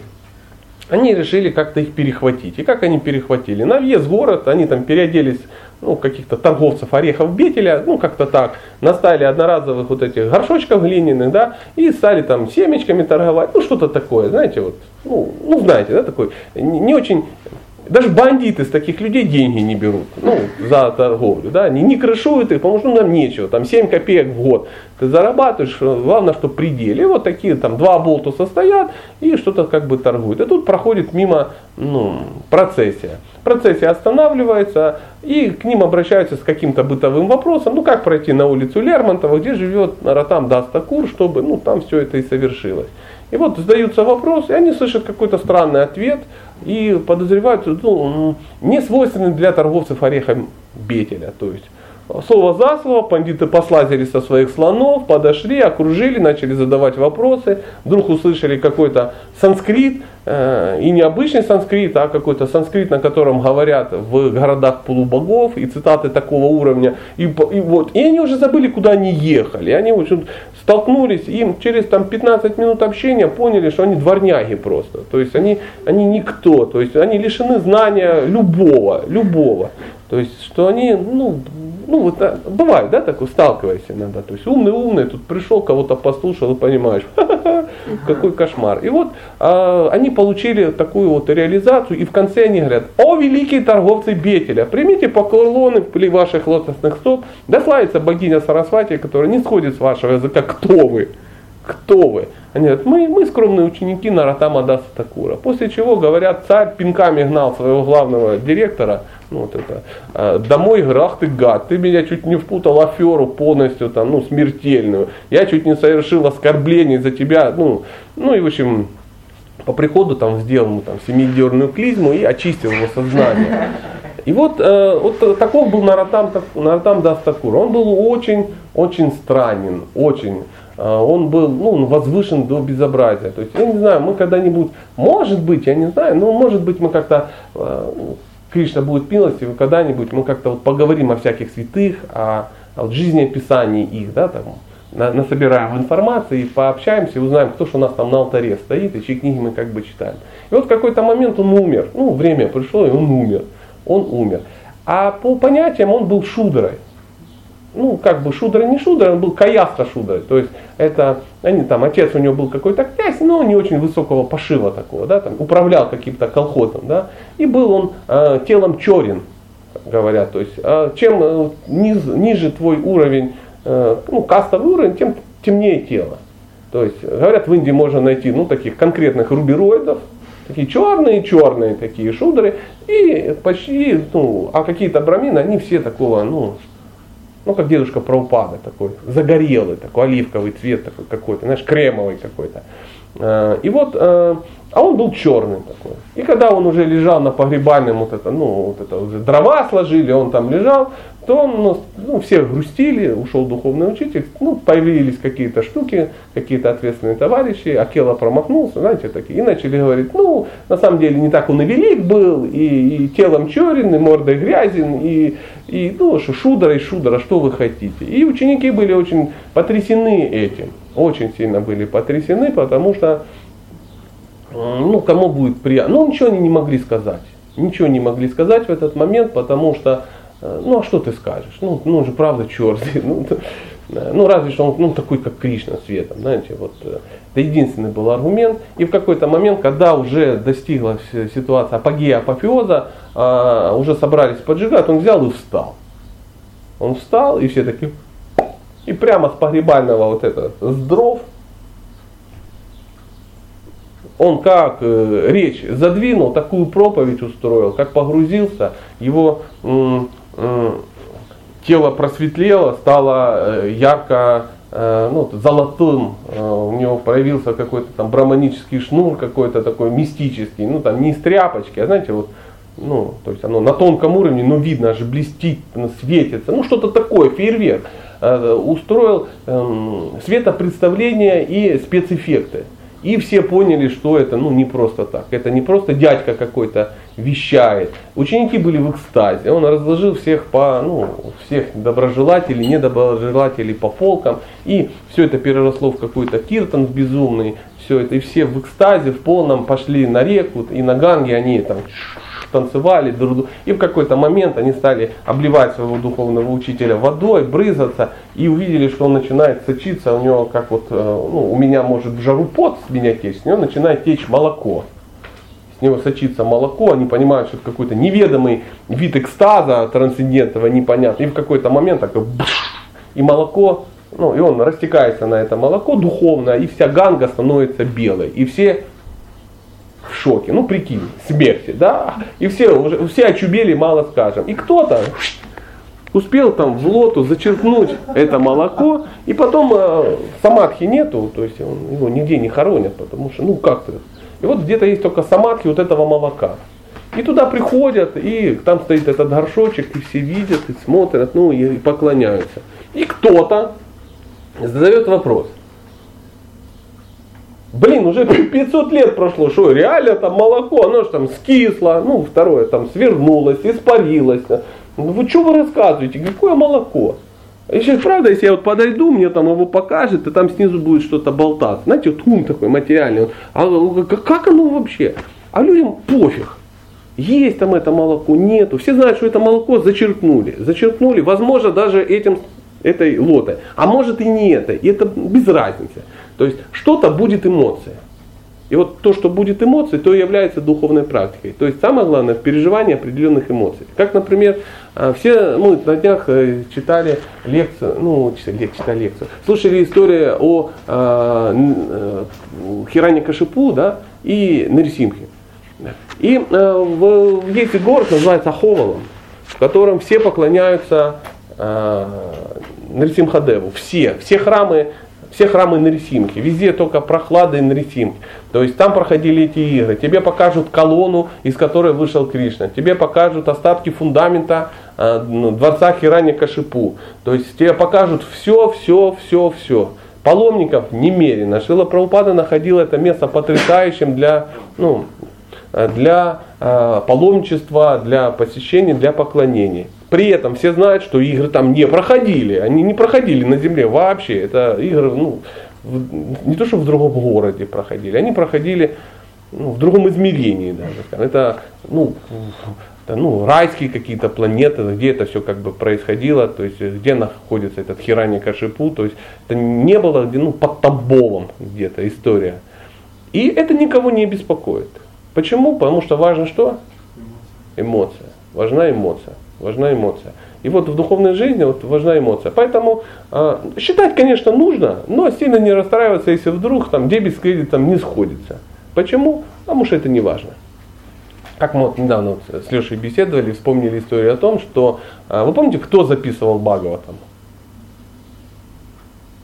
они решили как-то их перехватить. И как они перехватили? На въезд в город они там переоделись ну, каких-то торговцев орехов бетеля, ну, как-то так, наставили одноразовых вот этих горшочков глиняных, да, и стали там семечками торговать, ну, что-то такое, знаете, вот, ну, ну знаете, да, такой, не очень даже бандиты с таких людей деньги не берут ну, за торговлю. Да? Они не крышуют их, потому что нам нечего. Там 7 копеек в год ты зарабатываешь, главное, что пределе. Вот такие там два болтуса стоят и что-то как бы торгуют. И тут проходит мимо ну, процессия. Процессия останавливается и к ним обращаются с каким-то бытовым вопросом. Ну как пройти на улицу Лермонтова, где живет Наратам Дастакур, чтобы ну, там все это и совершилось. И вот задаются вопросы, и они слышат какой-то странный ответ и подозревают, ну, не свойственный для торговцев орехом бетеля. То есть слово за слово, пандиты послазили со своих слонов, подошли, окружили, начали задавать вопросы, вдруг услышали какой-то санскрит, э, и не обычный санскрит, а какой-то санскрит, на котором говорят в городах полубогов, и цитаты такого уровня. И, и, вот, и они уже забыли, куда они ехали. Они в общем, столкнулись, им через там, 15 минут общения поняли, что они дворняги просто. То есть они, они никто, то есть они лишены знания любого, любого. То есть, что они, ну, ну вот а, бывает, да, такой сталкиваешься иногда. То есть умный умный, тут пришел, кого-то послушал и понимаешь, какой кошмар. И вот а, они получили такую вот реализацию, и в конце они говорят, о великие торговцы Бетеля, примите поклоны в ваших лотосных стоп, да славится богиня Сарасвати, которая не сходит с вашего языка, кто вы, кто вы. Они говорят, мы, мы скромные ученики Наратама Даса Такура. После чего, говорят, царь пинками гнал своего главного директора, ну, вот это, а, домой грах ты гад, ты меня чуть не впутал аферу полностью, там, ну, смертельную. Я чуть не совершил оскорблений за тебя, ну, ну и в общем, по приходу там сделал ему там семидерную клизму и очистил его сознание. И вот, э, вот таков был Наратам, Наратам Дастакур. Он был очень, очень странен, очень. Э, он был ну, возвышен до безобразия. То есть, я не знаю, мы когда-нибудь, может быть, я не знаю, но может быть мы как-то э, Кришна будет милостив, когда-нибудь мы как-то вот поговорим о всяких святых, о, о жизнеописании их, да, там, на, насобираем информации, пообщаемся, узнаем, кто же у нас там на алтаре стоит, и чьи книги мы как бы читаем. И вот в какой-то момент он умер, ну, время пришло, и он умер. Он умер. А по понятиям он был шудрой ну, как бы Шудра не Шудра, он был Каяста Шудра. То есть это, они там, отец у него был какой-то князь, но не очень высокого пошива такого, да, там, управлял каким-то колхозом, да, и был он э, телом черен, говорят. То есть, э, чем низ, ниже твой уровень, э, ну, кастовый уровень, тем темнее тело. То есть, говорят, в Индии можно найти, ну, таких конкретных рубероидов, такие черные-черные такие шудры, и почти, ну, а какие-то брамины, они все такого, ну, ну как дедушка Праупада такой, загорелый, такой оливковый цвет такой какой-то, знаешь, кремовый какой-то. Э, и вот, э, а он был черный такой. И когда он уже лежал на погребальном, вот это, ну, вот это уже дрова сложили, он там лежал, то он, ну, ну, все грустили, ушел духовный учитель, ну, появились какие-то штуки, какие-то ответственные товарищи, Акела промахнулся, знаете, такие, и начали говорить, ну, на самом деле не так он и велик был, и, и телом черен, и мордой грязен, и, и ну, шудра и шудра, что вы хотите. И ученики были очень потрясены этим, очень сильно были потрясены, потому что, ну, кому будет приятно, ну, ничего они не могли сказать, ничего не могли сказать в этот момент, потому что Э, ну а что ты скажешь? Ну, ну он же правда черт. Ну, ну разве что он ну, такой, как Кришна светом. Знаете, вот, э, это единственный был аргумент. И в какой-то момент, когда уже достигла ситуация апогея апофеоза, а, уже собрались поджигать, он взял и встал. Он встал, и все такие, и прямо с погребального вот это, с дров, он как э, речь задвинул, такую проповедь устроил, как погрузился, его тело просветлело, стало э, ярко э, ну, золотым, э, у него проявился какой-то там браманический шнур какой-то такой мистический, ну там не из тряпочки, а знаете, вот, ну, то есть оно на тонком уровне, но видно, аж блестит, светится, ну что-то такое, фейерверк. Устроил эм, светопредставление и спецэффекты. И все поняли, что это ну, не просто так. Это не просто дядька какой-то вещает. Ученики были в экстазе. Он разложил всех по, ну, всех доброжелателей, недоброжелателей по полкам. И все это переросло в какой-то киртан безумный. Все это. И все в экстазе, в полном пошли на реку. И на ганге они там танцевали И в какой-то момент они стали обливать своего духовного учителя водой, брызаться, и увидели, что он начинает сочиться, у него как вот, э, ну, у меня может в жару пот с меня течь, с него начинает течь молоко. С него сочится молоко, они понимают, что это какой-то неведомый вид экстаза трансцендентного, непонятно. И в какой-то момент такой и молоко ну, и он растекается на это молоко духовно, и вся ганга становится белой. И все в шоке. Ну, прикинь, смерти, да? И все, уже, все очубели, мало скажем. И кто-то успел там в лоту зачерпнуть это молоко, и потом э, самадхи нету, то есть он, его нигде не хоронят, потому что, ну как-то. И вот где-то есть только самадхи вот этого молока. И туда приходят, и там стоит этот горшочек, и все видят, и смотрят, ну и поклоняются. И кто-то задает вопрос, Блин, уже 500 лет прошло, что реально там молоко, оно же там скисло, ну второе там свернулось, испарилось. Ну вы что вы рассказываете, какое молоко? И сейчас, правда, если я вот подойду, мне там его покажет, и там снизу будет что-то болтаться. Знаете, вот ум такой материальный. А как оно вообще? А людям пофиг. Есть там это молоко, нету. Все знают, что это молоко зачерпнули. Зачерпнули, возможно, даже этим, этой лотой. А может и не это. И это без разницы. То есть что-то будет эмоция. И вот то, что будет эмоцией, то является духовной практикой. То есть самое главное в переживании определенных эмоций. Как, например, а, все мы на днях э, читали лекцию, ну, читали, читали лекцию, слушали историю о э, Хиране Кашипу да, и Нарисимхе. И э, в, есть город, называется Ховалом, в котором все поклоняются э, Нарисимхадеву. Все, все храмы, все храмы Нарисимхи, везде только прохлада и. То есть там проходили эти игры. Тебе покажут колонну, из которой вышел Кришна. Тебе покажут остатки фундамента э, дворца Хирани Кашипу. То есть тебе покажут все, все, все, все. Паломников немерено. Шила Прабхупада находила это место потрясающим для, ну, Э, для э, паломничества, для посещения, для поклонений. При этом все знают, что игры там не проходили. Они не проходили на земле вообще. Это игры, ну, не то, что в другом городе проходили, они проходили ну, в другом измерении даже. Это, ну, это, ну, райские какие-то планеты, где это все как бы происходило, то есть где находится этот Хирани Кашипу, то есть это не было где, ну, под Тамбовом где-то история. И это никого не беспокоит. Почему? Потому что важно что? Эмоция. Важна эмоция. Важна эмоция. И вот в духовной жизни вот важна эмоция. Поэтому э, считать, конечно, нужно, но сильно не расстраиваться, если вдруг там дебет с кредитом не сходится. Почему? Потому что это не важно. Как мы вот недавно вот с Лешей беседовали, вспомнили историю о том, что э, вы помните, кто записывал Бхагаватам?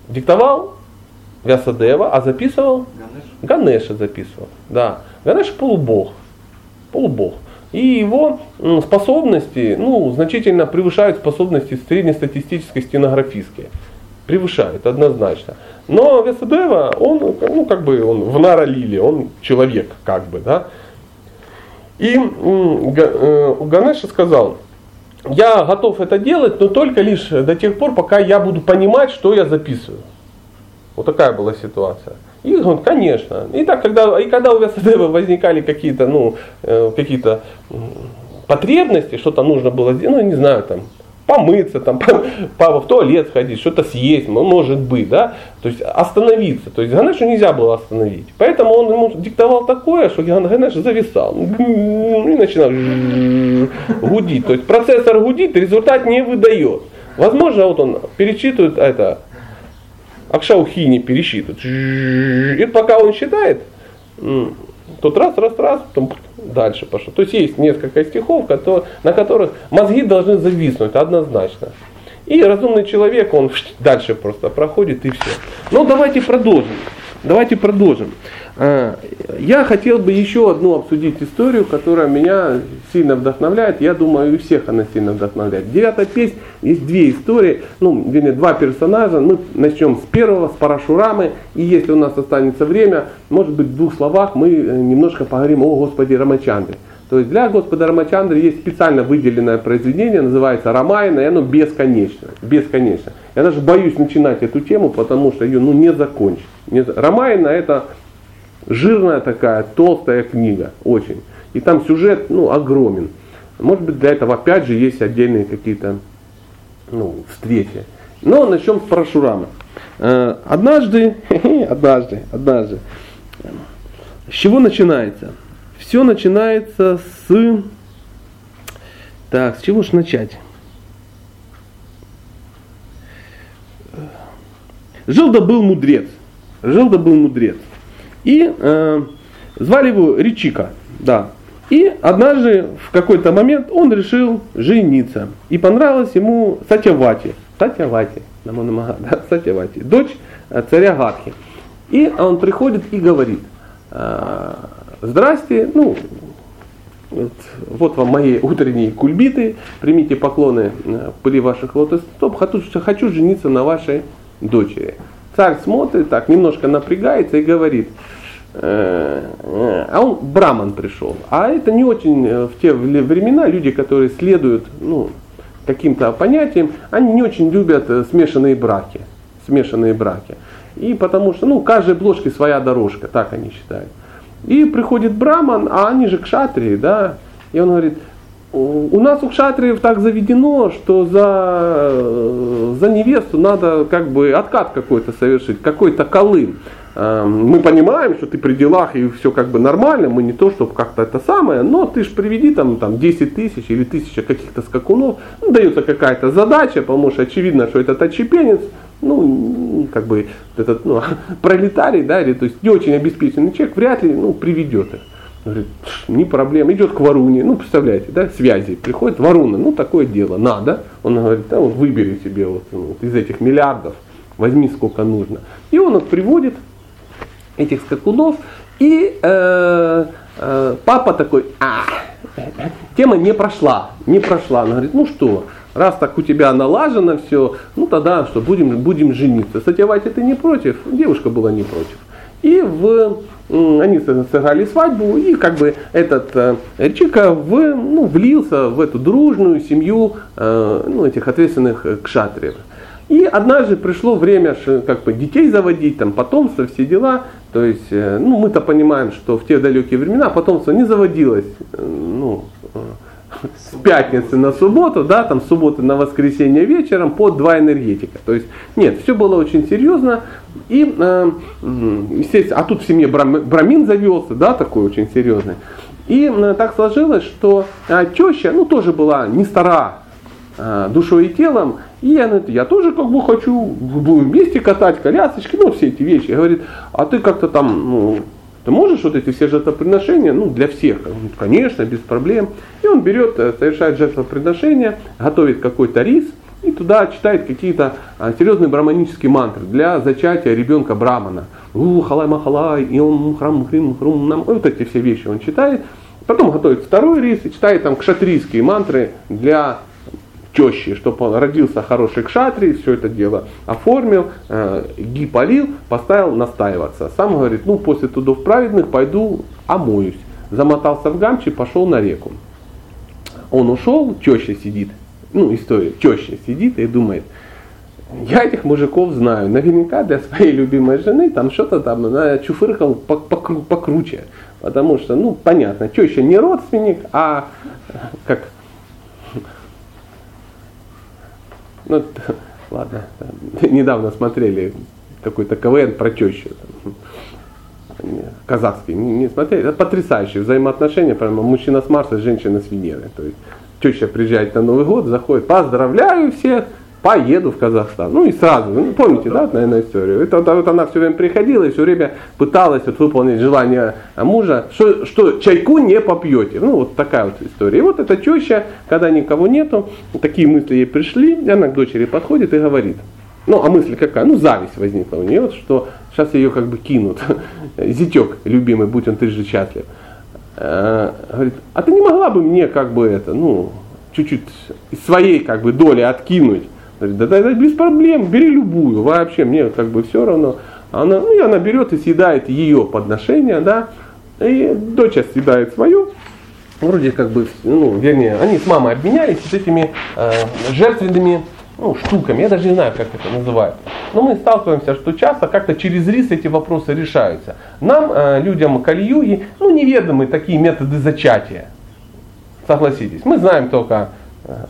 Диктовал Вясадева, а записывал? Ганеша. Ганеша записывал. Да. Ганеш полубог. Полубог. И его способности ну, значительно превышают способности среднестатистической стенографистки. Превышают однозначно. Но Весадева, он, ну, как бы, он в Наралиле, он человек, как бы, да. И э, Ганеша сказал, я готов это делать, но только лишь до тех пор, пока я буду понимать, что я записываю. Вот такая была ситуация. И он, конечно. И так, когда, и когда у Весадева возникали какие-то, ну, э, какие-то потребности, что-то нужно было сделать, ну, не знаю, там, помыться, там, по, в туалет сходить, что-то съесть, ну, может быть, да, то есть остановиться, то есть Ганешу нельзя было остановить. Поэтому он ему диктовал такое, что Ганеш зависал и начинал гудить. То есть процессор гудит, результат не выдает. Возможно, вот он перечитывает это Акшаухи не пересчитывает. И пока он считает, тут раз, раз, раз, потом дальше пошло. То есть есть несколько стихов, на которых мозги должны зависнуть однозначно. И разумный человек, он дальше просто проходит и все. Но давайте продолжим. Давайте продолжим. А, я хотел бы еще одну обсудить историю, которая меня сильно вдохновляет. Я думаю, и всех она сильно вдохновляет. Девятая песня есть две истории, ну, вернее, два персонажа. Мы начнем с первого, с Парашурамы. И если у нас останется время, может быть, в двух словах мы э, немножко поговорим о Господе Рамачандре. То есть для Господа Рамачандры есть специально выделенное произведение, называется Рамайна, и оно бесконечно. Бесконечно. Я даже боюсь начинать эту тему, потому что ее ну, не закончить. Рамайна это жирная такая, толстая книга, очень. И там сюжет ну, огромен. Может быть, для этого опять же есть отдельные какие-то ну, встречи. Но начнем с Парашурама. Э, однажды, однажды, однажды, с чего начинается? Все начинается с... Так, с чего же начать? Жил да был мудрец. Жил да был мудрец. И э, звали его Ричика. Да. И однажды в какой-то момент он решил жениться. И понравилась ему Сатявати. Сатявати. Да, Сатявати. Дочь э, царя Гадхи. И он приходит и говорит, «Э, здрасте, ну, вот вам мои утренние кульбиты, примите поклоны э, пыли ваших лотос стоп, хочу, хочу жениться на вашей дочери. Царь смотрит так, немножко напрягается и говорит, э, э, а он браман пришел. А это не очень в те времена люди, которые следуют ну, каким-то понятиям, они не очень любят смешанные браки. Смешанные браки. И потому что, ну, каждой бложке своя дорожка, так они считают. И приходит браман, а они же кшатрии, да, и он говорит, у нас у кшатриев так заведено, что за, за невесту надо как бы откат какой-то совершить, какой-то колым. Эм, мы понимаем, что ты при делах и все как бы нормально, мы не то, чтобы как-то это самое, но ты же приведи там, там 10 тысяч или тысяча каких-то скакунов, ну, дается какая-то задача, потому что очевидно, что этот отчепенец, ну, как бы этот, ну, пролетарий, да, или то есть не очень обеспеченный человек, вряд ли, ну, приведет их. Говорит, не проблема, идет к Варуне, ну представляете, да, связи, приходит Варуна, ну такое дело, надо. Он говорит, да, вот выбери себе вот, ну, вот из этих миллиардов, возьми сколько нужно. И он их приводит, этих скакунов, и э, э, папа такой, а, тема не прошла, не прошла. Он говорит, ну что, раз так у тебя налажено все, ну тогда что, будем, будем жениться. Вася, ты не против? Девушка была не против. И в они сыграли свадьбу, и как бы этот э, Чика в, ну, влился в эту дружную семью э, ну, этих ответственных кшатриев. И однажды пришло время как бы детей заводить, там потомство, все дела. То есть, э, ну, мы-то понимаем, что в те далекие времена потомство не заводилось, ну, с пятницы на субботу, да, там с субботы на воскресенье вечером под два энергетика. То есть, нет, все было очень серьезно. И, э, естественно, а тут в семье брамин завелся, да, такой очень серьезный. И э, так сложилось, что э, теща, ну, тоже была не стара э, душой и телом, и я, говорит, я тоже как бы хочу, будем вместе катать колясочки, ну, все эти вещи. Говорит, а ты как-то там, ну, ты можешь вот эти все жертвоприношения, ну, для всех, конечно, без проблем. И он берет, э, совершает жертвоприношения, готовит какой-то рис, и туда читает какие-то а, серьезные браманические мантры для зачатия ребенка брамана. У, халай махалай, и он храм хрим хрум нам. Вот эти все вещи он читает. Потом готовит второй рис и читает там кшатрийские мантры для тещи, чтобы он родился хороший кшатри, все это дело оформил, э, ги полил, поставил настаиваться. Сам говорит, ну после трудов праведных пойду омоюсь. Замотался в гамчи, пошел на реку. Он ушел, теща сидит, ну история, теща сидит и думает, я этих мужиков знаю, наверняка для своей любимой жены там что-то там она чуфыркал покру, покруче. Потому что, ну, понятно, теща не родственник, а как ну, ладно, недавно смотрели какой-то КВН про тещу. Казахский, не, не смотрели. Это потрясающие взаимоотношения, прямо мужчина с Марса, женщина с Венеры. То есть теща приезжает на Новый год, заходит, поздравляю всех, поеду в Казахстан. Ну и сразу, ну, помните, да, наверное, историю. Это вот она все время приходила и все время пыталась вот выполнить желание мужа, что, что чайку не попьете. Ну вот такая вот история. И вот эта теща, когда никого нету, такие мысли ей пришли, и она к дочери подходит и говорит. Ну, а мысль какая? Ну, зависть возникла у нее, что сейчас ее как бы кинут. Зятек, любимый, будь он ты же счастлив. Э, говорит, а ты не могла бы мне как бы это, ну, чуть-чуть из своей как бы доли откинуть? Да, да, да, без проблем, бери любую, вообще, мне как бы все равно. Она, ну, и она берет и съедает ее подношение, да, и дочь съедает свое, вроде как бы, ну, вернее, они с мамой обменялись с этими э, жертвенными ну, штуками, я даже не знаю, как это называют. Но мы сталкиваемся, что часто как-то через рис эти вопросы решаются. Нам, э, людям Кальюги, ну, неведомы такие методы зачатия. Согласитесь, мы знаем только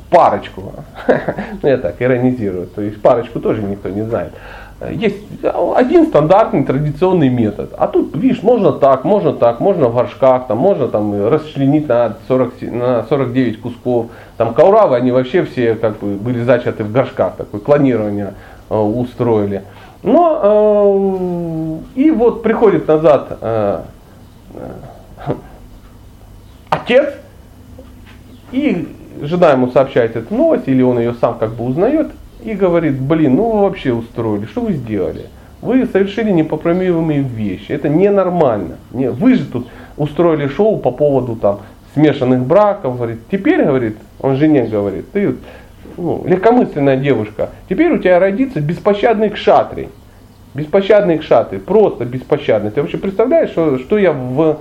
парочку, ну я так иронизирую, то есть парочку тоже никто не знает. Есть один стандартный традиционный метод. А тут, видишь, можно так, можно так, можно в горшках, там, можно там расчленить на, 40, на 49 кусков. Там кауравы, они вообще все как бы были зачаты в горшках, такое клонирование э, устроили. Но э, и вот приходит назад э, э, отец и жена ему сообщает эту новость, или он ее сам как бы узнает, и говорит, блин, ну вы вообще устроили, что вы сделали? Вы совершили непоправимые вещи, это ненормально. Не, вы же тут устроили шоу по поводу там смешанных браков, говорит, теперь, говорит, он жене говорит, ты ну, легкомысленная девушка, теперь у тебя родится беспощадный кшатрий. Беспощадные кшатры, просто беспощадные. Ты вообще представляешь, что, что я в,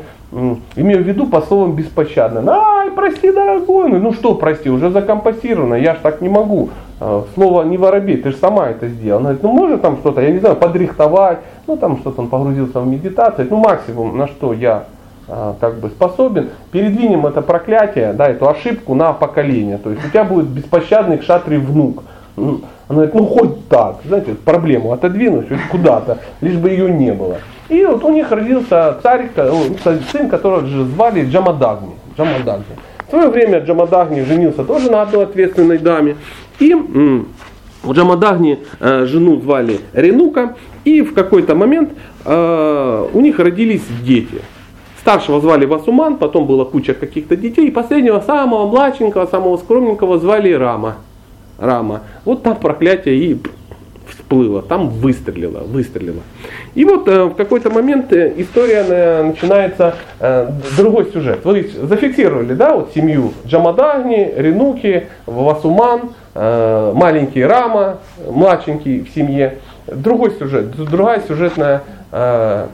имею в виду по словам беспощадно? Ай, прости, дорогой, ну, что, прости, уже закомпостировано, я ж так не могу. А, слово не воробей, ты же сама это сделала. Она говорит, ну можно там что-то, я не знаю, подрихтовать, ну там что-то он погрузился в медитацию, ну максимум на что я а, как бы способен, передвинем это проклятие, да, эту ошибку на поколение. То есть у тебя будет беспощадный кшатрий внук. Ну, она говорит, ну хоть так, знаете, проблему отодвинуть куда-то, лишь бы ее не было. И вот у них родился царь, сын, которого звали Джамадагни. Джамадагни. В свое время Джамадагни женился тоже на одной ответственной даме. И у Джамадагни э, жену звали Ренука. И в какой-то момент э, у них родились дети. Старшего звали Васуман, потом была куча каких-то детей. И последнего, самого младшенького, самого скромненького звали Рама. Рама. Вот там проклятие и всплыло, там выстрелило, выстрелило. И вот э, в какой-то момент э, история э, начинается, э, другой сюжет. Вы зафиксировали, да, вот семью Джамадагни, Ренуки, Васуман, э, маленький Рама, младшенький в семье. Другой сюжет, другая сюжетная э,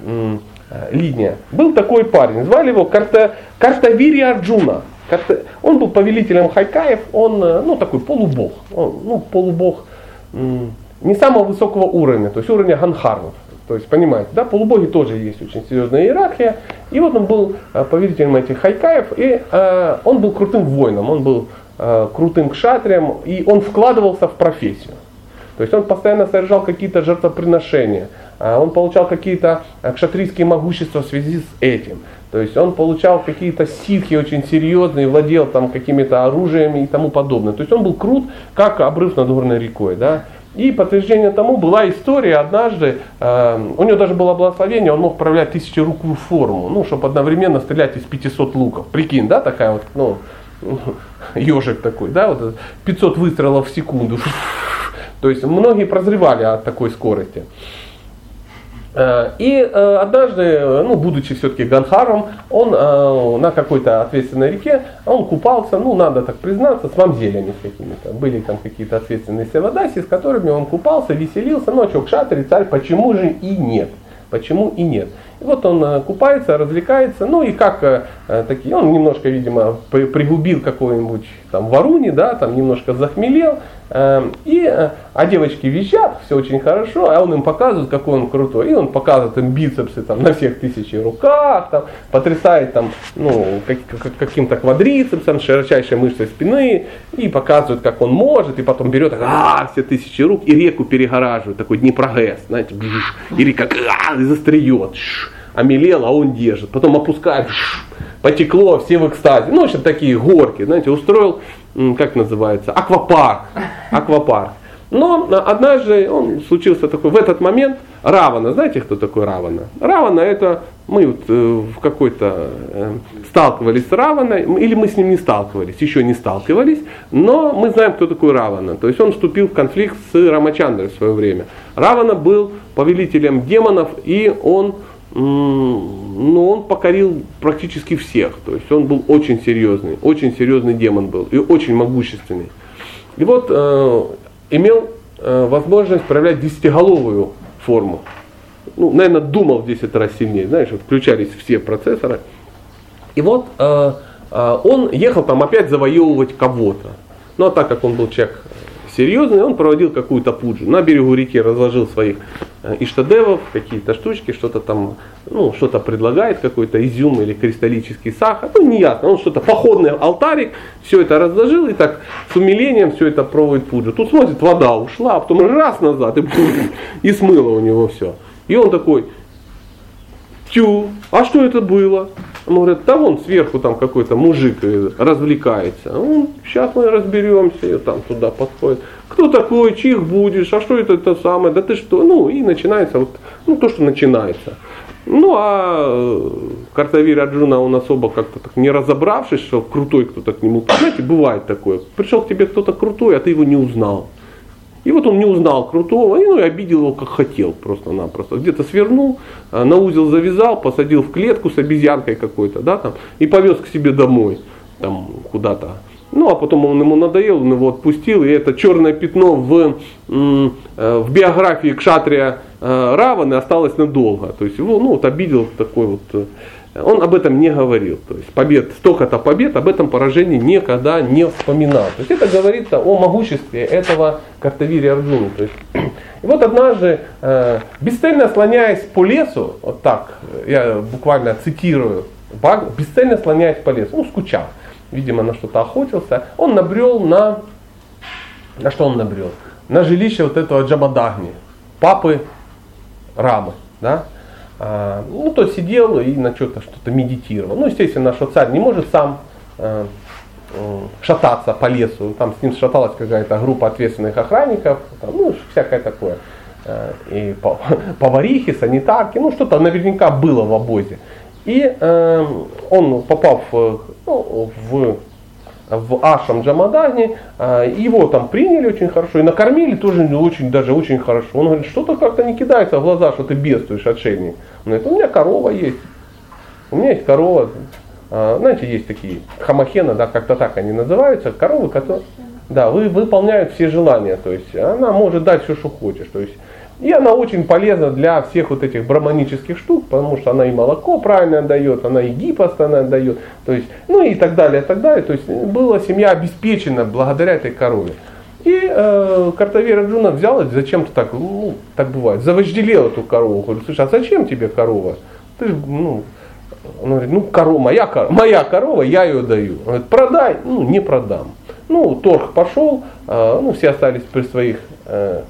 э, линия. Был такой парень, звали его Карта, Картавири Арджуна. Он был повелителем хайкаев, он э, ну, такой полубог, он, ну, полубог не самого высокого уровня, то есть уровня ганхаров. То есть, понимаете, да, полубоги тоже есть очень серьезная иерархия. И вот он был э, повелителем этих хайкаев, и э, он был крутым воином, он был э, крутым кшатрием, и он вкладывался в профессию. То есть он постоянно совершал какие-то жертвоприношения, он получал какие-то кшатрийские могущества в связи с этим. То есть он получал какие-то ситхи очень серьезные, владел там какими-то оружиями и тому подобное. То есть он был крут, как обрыв над горной рекой. Да? И подтверждение тому была история однажды, э, у него даже было благословение, он мог проявлять тысячерукую форму, ну, чтобы одновременно стрелять из 500 луков. Прикинь, да, такая вот, ну, ежик такой, да, вот 500 выстрелов в секунду. То есть многие прозревали от такой скорости. Э, и э, однажды, ну, будучи все-таки Ганхаром, он э, на какой-то ответственной реке, он купался, ну, надо так признаться, с мамзелями с какими-то. Были там какие-то ответственные севадаси, с которыми он купался, веселился, но что, кшатри, царь, почему же и нет? Почему и нет? Вот он купается, развлекается, ну и как такие, он немножко, видимо, пригубил какой-нибудь там варуни, да, там немножко захмелел, и, э, а девочки визжат, все очень хорошо, а он им показывает, какой он крутой. И он показывает им бицепсы там, на всех тысячи руках, там, потрясает там, ну, как, как, каким-то квадрицепсом, широчайшей мышцей спины, и показывает, как он может, и потом берет а, все тысячи рук и реку перегораживает, такой Днепрогэс, знаете, и река а, и застреет, омелел, а он держит, потом опускает, потекло, все в экстазе. Ну, в общем, такие горки, знаете, устроил как называется, аквапарк. Аквапарк. Но однажды он случился такой, в этот момент Равана, знаете, кто такой Равана? Равана это, мы вот э, в какой-то э, сталкивались с Раваной, или мы с ним не сталкивались, еще не сталкивались, но мы знаем, кто такой Равана. То есть он вступил в конфликт с Рамачандрой в свое время. Равана был повелителем демонов, и он но он покорил практически всех. То есть он был очень серьезный, очень серьезный демон был и очень могущественный. И вот э, имел э, возможность проявлять десятиголовую форму. Ну, наверное, думал в 10 раз сильнее, знаешь, включались все процессоры. И вот э, э, он ехал там опять завоевывать кого-то. Ну а так как он был человек серьезный, он проводил какую-то пуджу. На берегу реки разложил своих иштадевов, какие-то штучки, что-то там, ну, что-то предлагает, какой-то изюм или кристаллический сахар, ну, не ясно, он что-то, походный алтарик, все это разложил и так с умилением все это проводит пуджу. Тут смотрит, вода ушла, а потом раз назад и, и смыло у него все. И он такой, тю, а что это было? Он говорит, да вон сверху там какой-то мужик э, развлекается. Ну, сейчас мы разберемся, и там туда подходит. Кто такой, чих будешь, а что это, это самое, да ты что? Ну и начинается вот, ну то, что начинается. Ну а э, Картавир Аджуна, он особо как-то так не разобравшись, что крутой кто-то к нему, знаете, бывает такое. Пришел к тебе кто-то крутой, а ты его не узнал. И вот он не узнал крутого, и, ну, и обидел его как хотел просто-напросто. Где-то свернул, э, на узел завязал, посадил в клетку с обезьянкой какой-то, да, там, и повез к себе домой, там, куда-то. Ну, а потом он ему надоел, он его отпустил, и это черное пятно в, э, в биографии Кшатрия э, Раваны осталось надолго. То есть его ну, вот, обидел такой вот э, он об этом не говорил. То есть побед, столько-то побед, об этом поражении никогда не вспоминал. То есть это говорится о могуществе этого Картавири Арджуны. То есть, и вот однажды, э, бесцельно слоняясь по лесу, вот так, я буквально цитирую, бесцельно слоняясь по лесу, ну скучал, видимо на что-то охотился, он набрел на, на что он набрел? На жилище вот этого Джабадагни, папы Рамы. Да? А, ну, то сидел и на что-то что-то медитировал. Ну, естественно, что царь не может сам э, шататься по лесу. Там с ним шаталась какая-то группа ответственных охранников, там, ну, всякое такое. Э, и поварихи, санитарки, ну, что-то наверняка было в обозе. И э, он, попав ну, в в Ашам Джамадане, а, его там приняли очень хорошо и накормили тоже очень, даже очень хорошо. Он говорит, что-то как-то не кидается в глаза, что ты бедствуешь, отшельник. Он говорит, у меня корова есть. У меня есть корова. А, знаете, есть такие хамахена, да, как-то так они называются, коровы, которые да, вы, выполняют все желания. То есть она может дать все, что хочешь. То есть и она очень полезна для всех вот этих браманических штук, потому что она и молоко правильно дает, она и гипс постоянно дает, то есть, ну и так далее, и так далее. То есть была семья обеспечена благодаря этой корове. И э, Картавирья Арджуна взял и зачем-то так, ну, так бывает, завожделел эту корову. Говорю, слушай, а зачем тебе корова? Ты, ну, он говорит, ну, корова, моя, корова, моя корова, я ее даю. Он говорит, продай, ну, не продам. Ну, торг пошел, э, ну, все остались при своих э,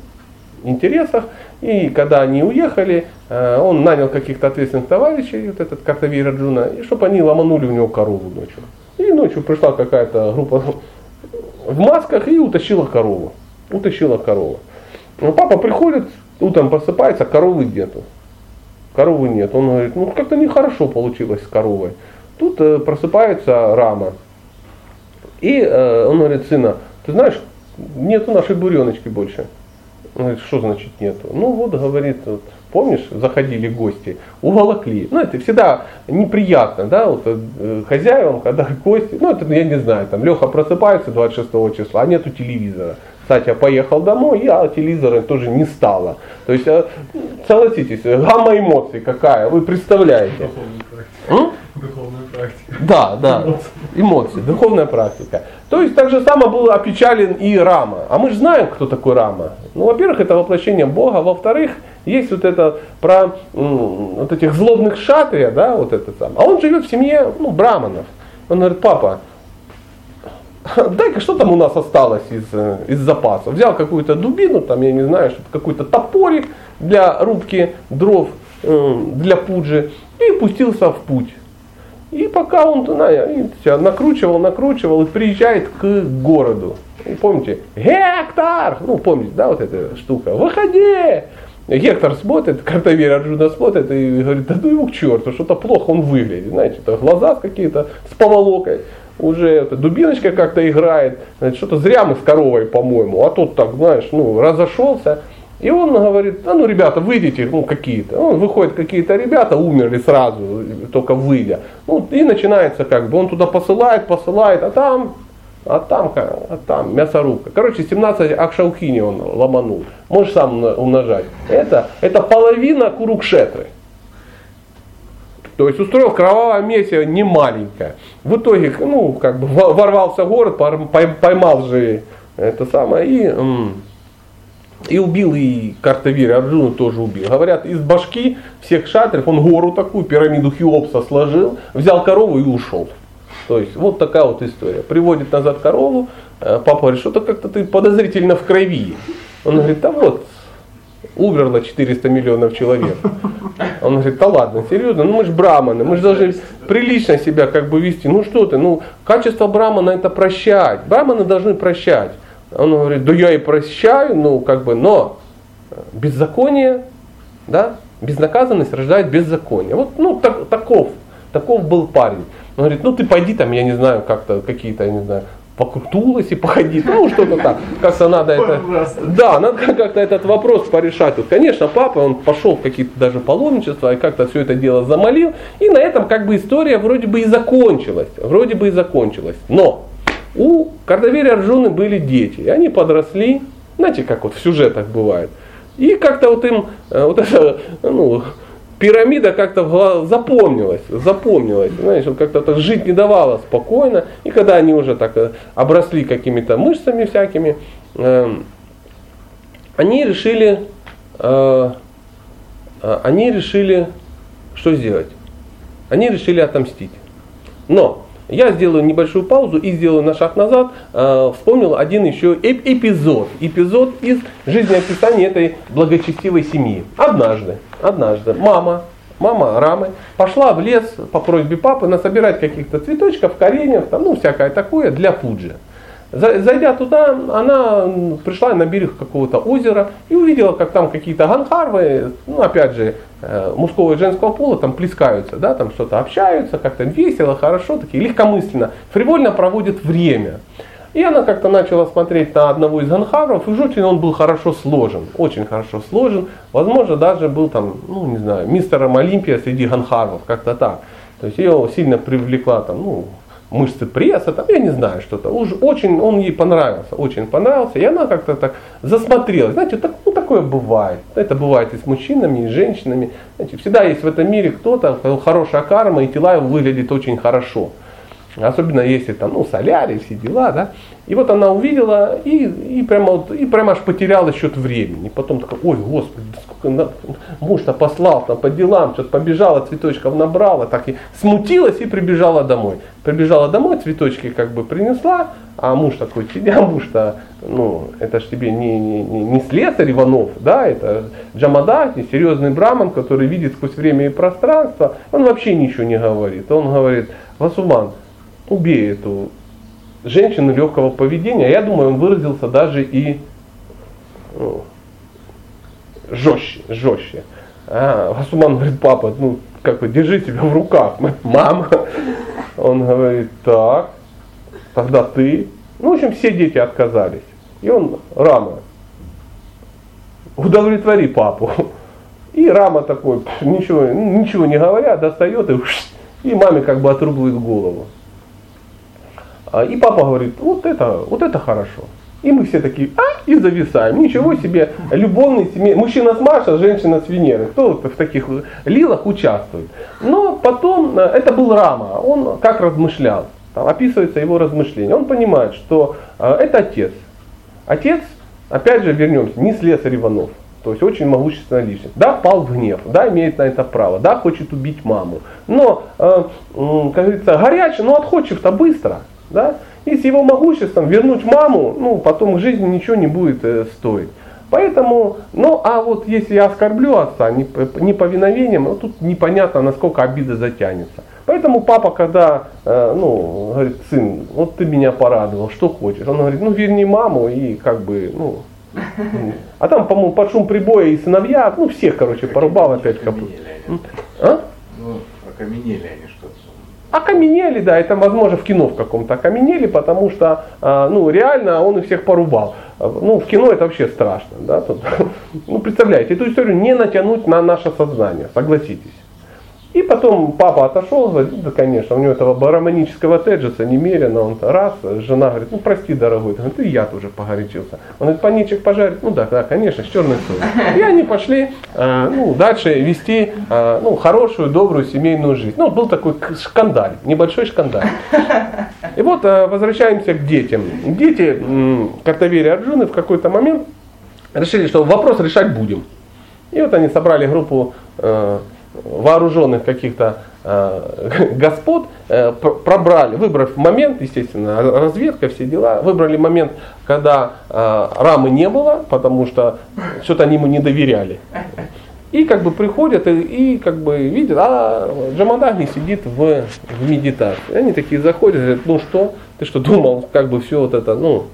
интересах. И когда они уехали, э, он нанял каких-то ответственных товарищей, вот этот Картавей Раджуна, и чтобы они ломанули у него корову ночью. И ночью пришла какая-то группа в масках и утащила корову. Утащила корову. Но папа приходит, утром просыпается, коровы нету. Коровы нет. Он говорит, ну как-то нехорошо получилось с коровой. Тут э, просыпается Рама. И э, он говорит, сына, ты знаешь, нету нашей буреночки больше. Он говорит, что значит нету? Ну вот, говорит, вот, помнишь, заходили гости, уволокли. Ну это всегда неприятно, да, вот э, хозяевам, когда гости, ну это я не знаю, там Леха просыпается 26 числа, а нету телевизора. Кстати, я поехал домой, а телевизора тоже не стало. То есть, э, согласитесь, гамма эмоций какая, вы представляете. Духовная практика. Да, да, эмоции, духовная практика. То есть так же само был опечален и Рама. А мы же знаем, кто такой Рама. Ну, во-первых, это воплощение Бога. Во-вторых, есть вот это про вот этих злобных шатрия, да, вот это сам. А он живет в семье, ну, браманов. Он говорит, папа, дай-ка, что там у нас осталось из, э, из запаса? Взял какую-то дубину, там, я не знаю, какой-то топорик для рубки дров, э, для пуджи, и пустился в путь. И пока он туда накручивал, накручивал и приезжает к городу. И помните, Гектор! Ну, помните, да, вот эта штука. Выходи! Гектор смотрит, Картавир Арджуна смотрит и говорит, да ну его к черту, что-то плохо он выглядит. Знаете, это глаза какие-то с поволокой. Уже это, дубиночка как-то играет. Что-то зря мы с коровой, по-моему. А тут так, знаешь, ну, разошелся. И он говорит, а ну ребята, выйдите, ну какие-то. Он выходит, какие-то ребята умерли сразу, только выйдя. Ну и начинается как бы, он туда посылает, посылает, а там, а там, а там мясорубка. Короче, 17 акшаухини он ломанул. Можешь сам умножать. Это, это половина курукшетры. То есть устроил кровавое месиво не маленькое. В итоге, ну, как бы ворвался в город, поймал же это самое и и убил и Картавир, Арджуну тоже убил. Говорят, из башки всех шатров он гору такую, пирамиду Хеопса сложил, взял корову и ушел. То есть вот такая вот история. Приводит назад корову, э, папа говорит, что-то как-то ты подозрительно в крови. Он говорит, да вот, умерло 400 миллионов человек. Он говорит, да ладно, серьезно, ну мы же браманы, мы же должны прилично себя как бы вести. Ну что ты, ну качество брамана это прощать. Браманы должны прощать. Он говорит, да я и прощаю, ну как бы, но беззаконие, да, безнаказанность рождает беззаконие. Вот, ну, так, таков, таков был парень. Он говорит, ну ты пойди там, я не знаю, как-то какие-то, я не знаю, вокруг Тулоси походи, ну что-то так. Как-то надо это, да, надо как-то этот вопрос порешать. Тут, конечно, папа, он пошел в какие-то даже паломничества и как-то все это дело замолил. И на этом как бы история вроде бы и закончилась. Вроде бы и закончилась. Но у Кардавери Арджуны были дети, и они подросли, знаете, как вот в сюжетах бывает. И как-то вот им э, вот эта ну, пирамида как-то запомнилась, запомнилась, знаешь, вот как-то так жить не давала спокойно. И когда они уже так э, обросли какими-то мышцами всякими, эм, они решили, э, они решили, что сделать? Они решили отомстить. Но я сделаю небольшую паузу и сделаю на шаг назад. Э, вспомнил один еще эпизод. Эпизод из жизнеописания этой благочестивой семьи. Однажды, однажды мама, мама Рамы пошла в лес по просьбе папы насобирать каких-то цветочков, кореньев, там, ну всякое такое для пуджи. Зайдя туда, она пришла на берег какого-то озера и увидела, как там какие-то ганхарвы, ну опять же, э, мужского и женского пола там плескаются, да, там что-то общаются, как-то весело, хорошо, такие легкомысленно, фривольно проводят время. И она как-то начала смотреть на одного из ганхаров, и очень он был хорошо сложен, очень хорошо сложен, возможно даже был там, ну не знаю, мистером Олимпия среди ганхаров, как-то так. То есть ее сильно привлекла там, ну, мышцы пресса, там, я не знаю, что-то. Уж очень он ей понравился, очень понравился. И она как-то так засмотрелась. Знаете, так, ну, такое бывает. Это бывает и с мужчинами, и с женщинами. Знаете, всегда есть в этом мире кто-то, хорошая карма, и тела его выглядят очень хорошо. Особенно если там, ну, солярий, все дела, да. И вот она увидела и, и, прямо, вот, и прямо аж потеряла счет времени. Потом такая, ой, господи, да сколько муж-то послал там по делам, что-то побежала, цветочков набрала, так и смутилась и прибежала домой. Прибежала домой, цветочки как бы принесла, а муж такой, тебя муж-то, ну, это ж тебе не, не, не, не слесарь Иванов, да, это Джамадати, серьезный браман, который видит сквозь время и пространство, он вообще ничего не говорит. Он говорит, Васуман, убей эту женщину легкого поведения. Я думаю, он выразился даже и ну, жестче, жестче. А, Васуман говорит, папа, ну, как бы, держи себя в руках. Мама. Он говорит, так, тогда ты. Ну, в общем, все дети отказались. И он, Рама, удовлетвори папу. И Рама такой, ничего, ничего не говоря, достает и, и маме как бы отрубывает голову. А, и папа говорит, вот это, вот это хорошо. И мы все такие, а, и зависаем. Ничего себе, любовный семей. Мужчина с Марса, женщина с Венеры. Кто в таких лилах участвует? Но потом, э, это был Рама, он как размышлял. Там описывается его размышление. Он понимает, что э, это отец. Отец, опять же вернемся, не слесарь Иванов. То есть очень могущественная личность. Да, пал в гнев, да, имеет на это право, да, хочет убить маму. Но, э, как говорится, горячий, но отходчив-то быстро. Да? И с его могуществом вернуть маму, ну, потом в жизни ничего не будет э, стоить. Поэтому, ну а вот если я оскорблю отца неповиновением, ну, тут непонятно, насколько обида затянется. Поэтому папа, когда, э, ну, говорит, сын, вот ты меня порадовал, что хочешь? Он говорит, ну верни маму и как бы, ну, а там, по-моему, под шум прибоя и сыновья, ну всех, короче, порубал опять капут. А? Ну, окаменели они Окаменели, да, это возможно в кино в каком-то окаменели, потому что а, ну, реально он их всех порубал. Ну, в кино это вообще страшно. Да? Тут, ну, представляете, эту историю не натянуть на наше сознание, согласитесь. И потом папа отошел, говорит, да, конечно, у него этого бараманического теджеса немерено, он раз, жена говорит, ну прости, дорогой, говорит, ну и я тоже погорячился. Он говорит, паничек пожарить, ну да, да, конечно, с черной солью. И они пошли э, ну, дальше вести э, ну, хорошую, добрую семейную жизнь. Ну, был такой скандаль, небольшой скандаль. И вот э, возвращаемся к детям. Дети э, Картавери Арджуны в какой-то момент решили, что вопрос решать будем. И вот они собрали группу вооруженных каких-то э, господ э, пробрали, выбрав момент, естественно, разведка, все дела, выбрали момент, когда э, рамы не было, потому что что-то они ему не доверяли. И как бы приходят и, и как бы видят, а Джамадагни сидит в, в медитации. И они такие заходят, говорят, ну что, ты что думал, как бы все вот это, ну,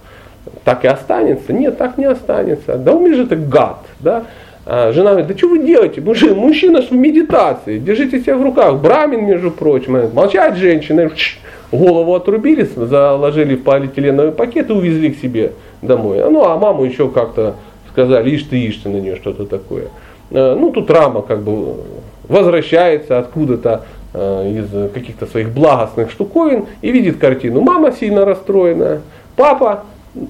так и останется? Нет, так не останется. Да умеешь же ты гад, да? А жена говорит, да что вы делаете? Мужчина, мужчина в медитации, держите себя в руках. Брамин, между прочим. Молчать женщины, голову отрубили, заложили в полиэтиленовый пакет и увезли к себе домой. Ну а маму еще как-то сказали, ишь ты, ишь ты на нее, что-то такое. А, ну тут рама как бы возвращается откуда-то а, из каких-то своих благостных штуковин и видит картину. Мама сильно расстроена, папа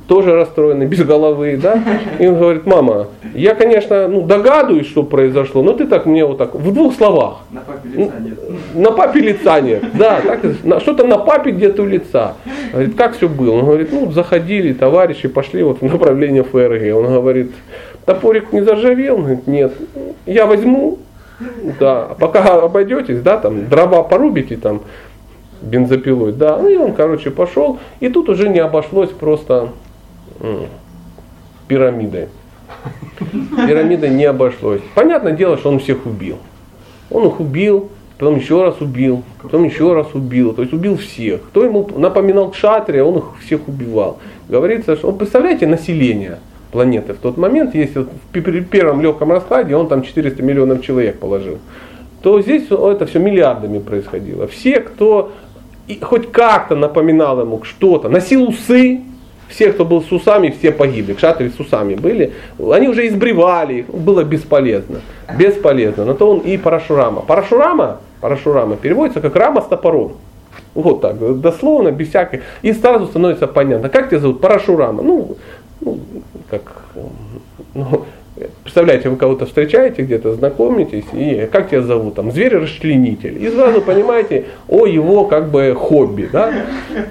тоже расстроенный, без головы, да, и он говорит, мама, я, конечно, ну, догадываюсь, что произошло, но ты так мне вот так, в двух словах. На папе лица нет. На папе лица нет, да, так, что-то на папе где-то у лица. Говорит, как все было? Он говорит, ну, заходили товарищи, пошли вот в направление ФРГ. Он говорит, топорик не заржавел? Он говорит, нет. Я возьму, да, пока обойдетесь, да, там, дрова порубите, там, бензопилой, да. Ну и он, короче, пошел. И тут уже не обошлось просто пирамидой. Пирамидой не обошлось. Понятное дело, что он всех убил. Он их убил, потом еще раз убил, потом еще раз убил. То есть убил всех. Кто ему напоминал кшатрия, он их всех убивал. Говорится, что, вот представляете, население планеты в тот момент, если в первом легком раскладе он там 400 миллионов человек положил, то здесь это все миллиардами происходило. Все, кто и хоть как-то напоминал ему что-то, носил усы, все, кто был с усами, все погибли. Кшатры с усами были. Они уже избривали их. Было бесполезно. Бесполезно. Но то он и Парашурама. Парашурама, Парашурама переводится как рама с топором. Вот так, дословно, без всякой. И сразу становится понятно. Как тебя зовут? Парашурама. Ну, ну как, ну, представляете, вы кого-то встречаете где-то, знакомитесь, и как тебя зовут? Там, зверь-расчленитель. И сразу понимаете о его как бы хобби. Да?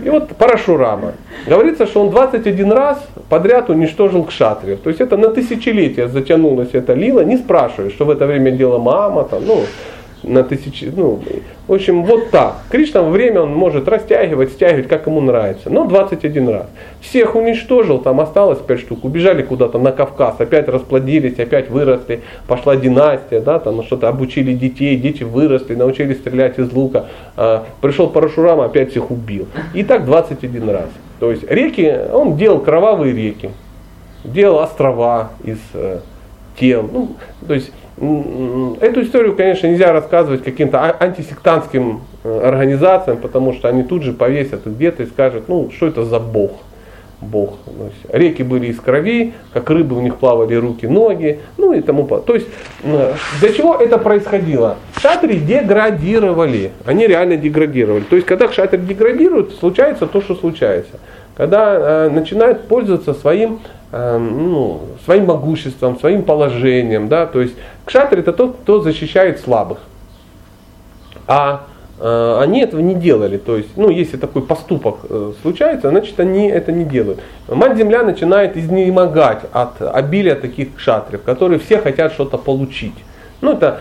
И вот Парашурама. Говорится, что он 21 раз подряд уничтожил кшатриев. То есть это на тысячелетия затянулась эта лила. Не спрашивай, что в это время делала мама, там, ну, на тысячи, ну, в общем, вот так. Кришна время он может растягивать, стягивать, как ему нравится. Но 21 раз. Всех уничтожил, там осталось 5 штук. Убежали куда-то на Кавказ, опять расплодились, опять выросли. Пошла династия, да, там что-то обучили детей, дети выросли, научились стрелять из лука. А, пришел Парашурама, опять всех убил. И так 21 раз. То есть реки, он делал кровавые реки, делал острова из э, тел. Ну, то есть эту историю, конечно, нельзя рассказывать каким-то а- антисектантским э, организациям, потому что они тут же повесят где-то и скажут, ну, что это за бог. Бог. Реки были из крови, как рыбы у них плавали руки, ноги, ну и тому подобное. То есть для чего это происходило? Шатри деградировали, они реально деградировали. То есть когда шатри деградирует, случается то, что случается. Когда э, начинают пользоваться своим, э, ну, своим могуществом, своим положением, да, то есть кшатри это тот, кто защищает слабых. А э, они этого не делали. То есть, ну, если такой поступок э, случается, значит они это не делают. Мать-Земля начинает изнемогать от обилия таких кшатриев, которые все хотят что-то получить. Ну, это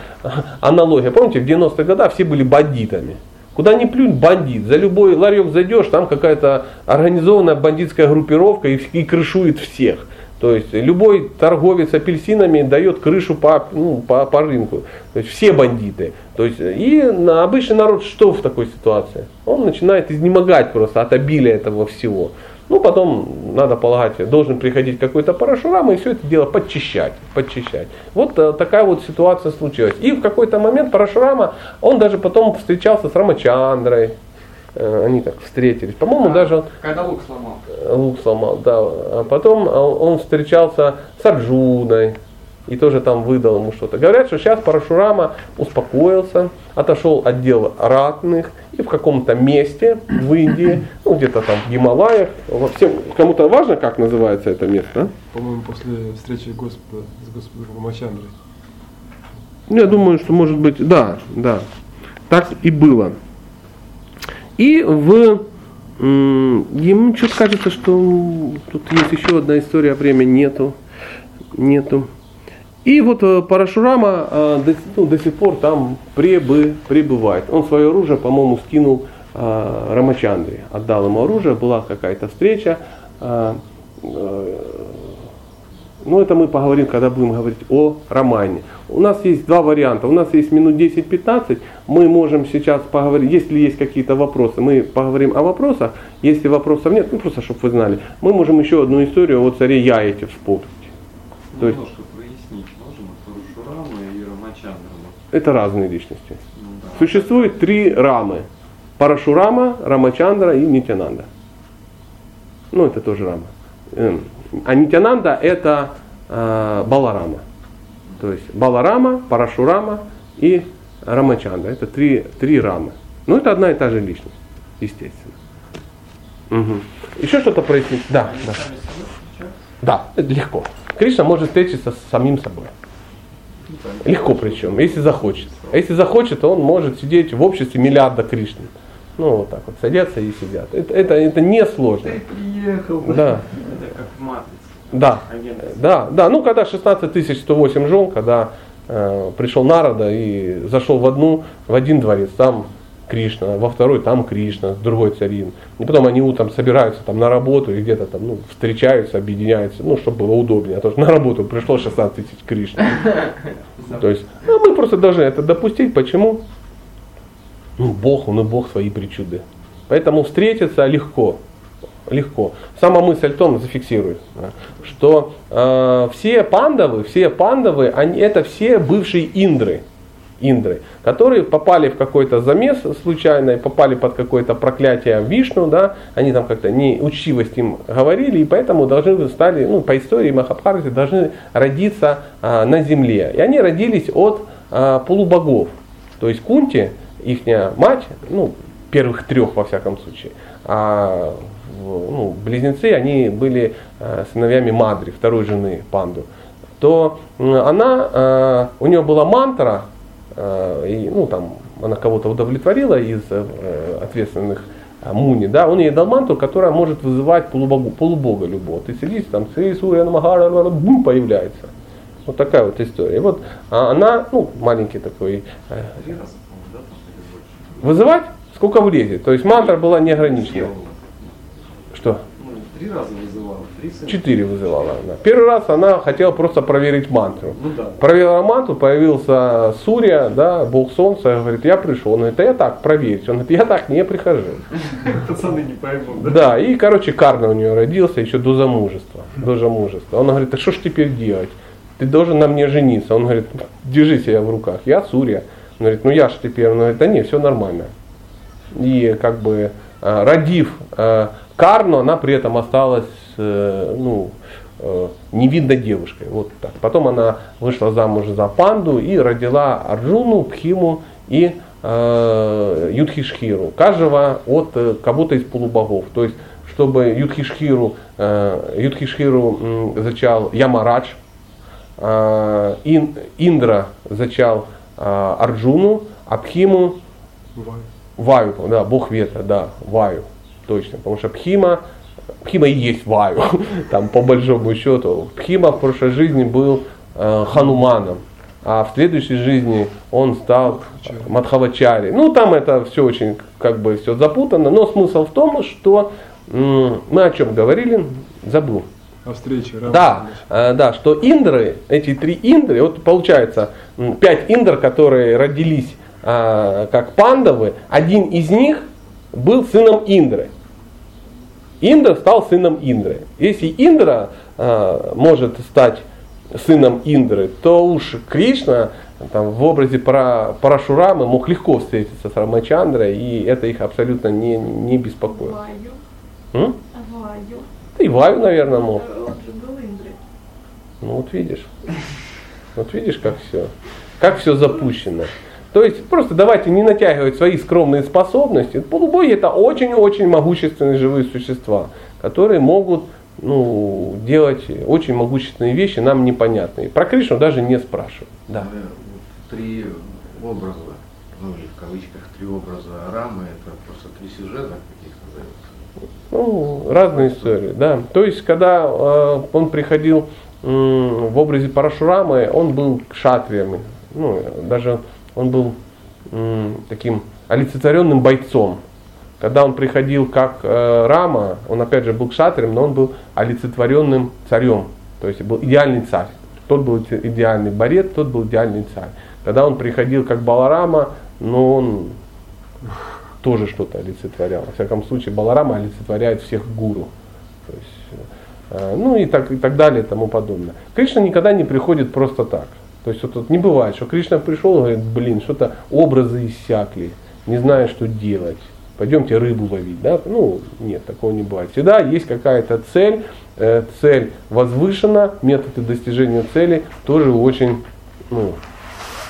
аналогия. Помните, в 90-х годах все были бандитами. Куда ни плюнь, бандит. За любой ларек зайдешь, там какая-то организованная бандитская группировка и, и крышует всех. То есть любой торговец апельсинами дает крышу по, ну, по, по рынку. То есть все бандиты. То есть, и обычный народ что в такой ситуации? Он начинает изнемогать просто от обилия этого всего. Ну, потом, надо полагать, должен приходить какой-то парашурам и все это дело подчищать, подчищать. Вот э, такая вот ситуация случилась. И в какой-то момент парашурама, он даже потом встречался с Рамачандрой. Э, Они так встретились. По-моему, даже он Когда лук сломал. лук сломал, да. А потом а, он встречался с Арджуной и тоже там выдал ему что-то. Говорят, что сейчас Парашурама успокоился, отошел от дел ратных и в каком-то месте в Индии, ну где-то там в Гималаях, всем, кому-то важно, как называется это место? а? По-моему, после встречи Господа с Господом Рамачандрой. Ну, я думаю, что может быть, да, да, так и было. И в ему что-то кажется, что тут есть еще одна история, а время нету, нету. И вот э, Парашурама э, до, ну, до сих пор там пребы, пребывает. Он свое оружие, по-моему, скинул э, Рамачандре. Отдал ему оружие, была какая-то встреча. ну, это мы поговорим, когда будем говорить о романе. У нас есть два варианта. У нас есть минут 10-15. Мы можем сейчас поговорить, если есть какие-то вопросы, мы поговорим о вопросах. Если вопросов нет, ну просто, чтобы вы знали, мы можем еще одну историю о царе Яете вспомнить. То есть- Немножко прояснить можем Парашурама и Рамачандрана. Это разные личности. Ну. Существует три рамы. Парашурама, Рамачандра и Нитянанда. Ну, это тоже рама. Эм, А Нитянанда это э, Баларама. То есть Баларама, Парашурама и Рамачандра. Это три, три рамы. Но это одна и та же личность, естественно. Мгм. Еще что-то прояснить? Да, да. Да, это легко. Кришна может встретиться с самим собой. Легко причем, если захочет. А если захочет, он может сидеть в обществе миллиарда Кришны. Ну, вот так вот, садятся и сидят. Это, это, это не сложно. Ты приехал. Да, Это как в матрице. да, да, да. Ну, когда 16 108 жен, когда э, пришел Нарада и зашел в одну, в один дворец, там Кришна, во второй там Кришна, другой царин. И потом они утром собираются там на работу и где-то там ну, встречаются, объединяются, ну, чтобы было удобнее. А то, что на работу пришло 16 тысяч Кришна. То есть ну, мы просто должны это допустить. Почему? Ну, Бог, он и Бог свои причуды. Поэтому встретиться легко. Легко. Сама мысль в том, зафиксируй, да, что э, все пандавы, все пандавы, они, это все бывшие индры, индры, которые попали в какой-то замес случайно, попали под какое-то проклятие Вишну, да, они там как-то не учтивость им говорили, и поэтому должны стали, ну, по истории Махабхараты, должны родиться а, на земле. И они родились от а, полубогов. То есть Кунти, их мать, ну, первых трех во всяком случае, а ну, близнецы, они были а, сыновьями Мадри, второй жены Панду, то она, а, у нее была мантра, и, ну, там, она кого-то удовлетворила из э, ответственных а, Муни, да, он ей дал мантру, которая может вызывать полубогу, полубога любого. Ты сидишь, там, бум, появляется. Вот такая вот история. И вот а, она, ну, маленький такой, э, вызывать, сколько влезет. То есть мантра была неограничена. Что? Ну, три раза сына. Четыре вызывала она. Первый раз она хотела просто проверить мантру. Ну да. Проверила мантру, появился Сурья, да, бог солнца, говорит, я пришел. Он говорит, я так, проверить. Он говорит, я так не прихожу. Пацаны не поймут, да? Да, и, короче, Карна у нее родился еще до замужества. До замужества. Он говорит, а что ж теперь делать? Ты должен на мне жениться. Он говорит, держи себя в руках. Я Сурья. Он говорит, ну я ж теперь. Он говорит, да не, все нормально. И как бы э, родив э, Карну, она при этом осталась ну, э, невидной девушкой. Вот так. Потом она вышла замуж за Панду и родила Арджуну, Пхиму и э, Юдхишхиру. Каждого от э, кого-то из полубогов. То есть, чтобы Юдхишхиру, э, Юдхишхиру м, зачал Ямарадж, э, Ин- Индра зачал э, Арджуну, а Пхиму Бывает. Ваю, да, бог ветра, да, Ваю, точно, потому что Пхима, Пхима и есть Ваю, там по большому счету. Пхима в прошлой жизни был э, Хануманом, а в следующей жизни он стал Мадхавачари. Ну, там это все очень как бы все запутано, но смысл в том, что м, мы о чем говорили, забыл. О встрече. Рама Да, э, да, что индры, эти три индры, вот получается м, пять индр, которые родились а, как пандавы, один из них был сыном Индры. Индра стал сыном Индры. Если Индра а, может стать сыном Индры, то уж Кришна там, в образе Пара, Парашурамы мог легко встретиться с Рамачандрой, и это их абсолютно не, не беспокоило. Ваю. М? Ваю. Да и Ваю, наверное, мог. Э. Ну вот видишь. Вот видишь, как все. Как все запущено. То есть просто давайте не натягивать свои скромные способности. Полубоги это очень-очень могущественные живые существа, которые могут ну, делать очень могущественные вещи, нам непонятные. Про Кришну даже не спрашивают. Да. Вот три образа, ну или в кавычках три образа Рамы, это просто три сюжета каких-то. Ну, разные истории, да. То есть, когда э, он приходил м, в образе Парашурамы, он был кшатрием, ну, даже он был таким олицетворенным бойцом. Когда он приходил как э, Рама, он опять же был кшатрием, но он был олицетворенным царем, то есть был идеальный царь. Тот был идеальный борец, тот был идеальный царь. Когда он приходил как Баларама, ну он тоже что-то олицетворял. Во всяком случае, Баларама олицетворяет всех гуру. То есть, э, ну и так, и так далее и тому подобное. Кришна никогда не приходит просто так. То есть вот, вот не бывает, что Кришна пришел и говорит, блин, что-то образы иссякли, не знаю, что делать. Пойдемте рыбу ловить. Да? Ну, нет, такого не бывает. Всегда есть какая-то цель, э, цель возвышена, методы достижения цели тоже очень ну,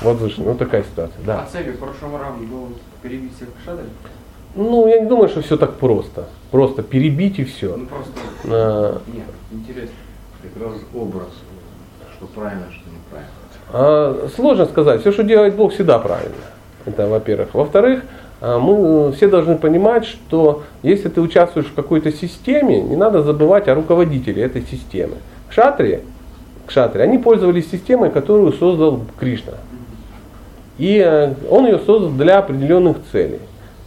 возвышены. Вот такая ситуация. Да. А целью Парашамарам было перебить всех шадров? Ну, я не думаю, что все так просто. Просто перебить и все. Ну просто, А, нет, интересно. Как раз образ, что правильно, что Сложно сказать. Все, что делает Бог, всегда правильно. Это во-первых. Во-вторых, а, мы все должны понимать, что если ты участвуешь в какой-то системе, не надо забывать о руководителе этой системы. Кшатри, кшатри, они пользовались системой, которую создал Кришна. И э, он ее создал для определенных целей.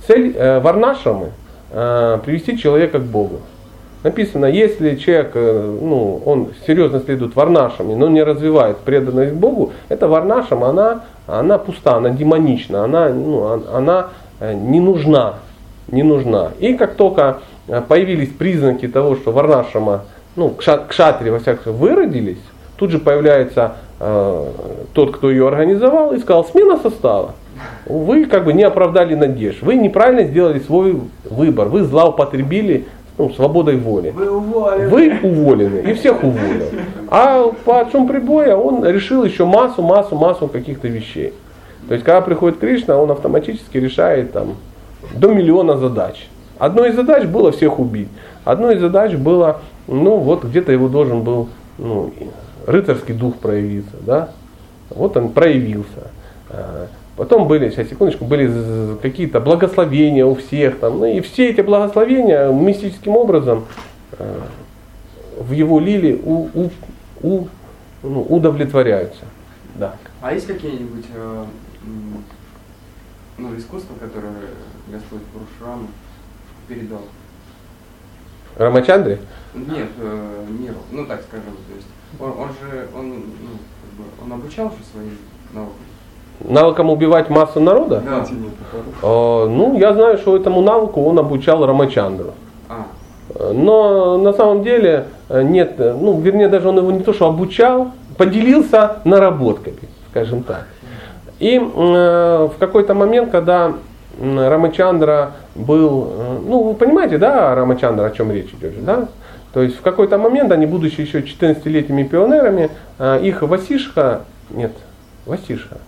Цель э, варнашрамы э, привести человека к Богу. Написано, если человек, э, ну, он серьезно следует варнашами, но не развивает преданность к Богу, эта варнашам, она, она пуста, она демонична, она, ну, он- она э, не нужна, не нужна. И как только э, появились признаки того, что варнашама, ну, кша- кшатри, во всяком случае, выродились, тут же появляется э, тот, кто ее организовал, и сказал, смена состава. Вы как бы не оправдали надежд, вы неправильно сделали свой выбор, вы злоупотребили ну, свободой воли. Вы уволены. Вы уволены, и всех уволил. А по отцом прибоя он решил еще массу, массу, массу каких-то вещей. То есть, когда приходит Кришна, он автоматически решает там до миллиона задач. Одной из задач было всех убить. Одной из задач было, ну вот где-то его должен был ну, рыцарский дух проявиться, да? Вот он проявился. Потом были, сейчас секундочку, были какие-то благословения у всех там, ну и все эти благословения мистическим образом э, в его лиле у, у, у- ну, удовлетворяются. Да. А есть какие-нибудь э, ну, искусства, которые Господь Пурушраму передал? Рамачандре? Нет, э, миру. Ну так скажем, то есть он, он же он, ну, как бы, он обучал же свои науки. Навыкам убивать массу народа? Да. Э, ну, я знаю, что этому навыку он обучал Рамачандру. А, Э, Но на самом деле э, нет, э, ну, вернее, даже он его не то, что обучал, поделился наработками, скажем так. И э, в какой-то момент, когда Рамачандра был, ну, вы понимаете, да, Рамачандра, о чем речь идет, да? То есть в какой-то момент, они, будучи еще 14-летними пионерами, их Васишха, нет, Васишха,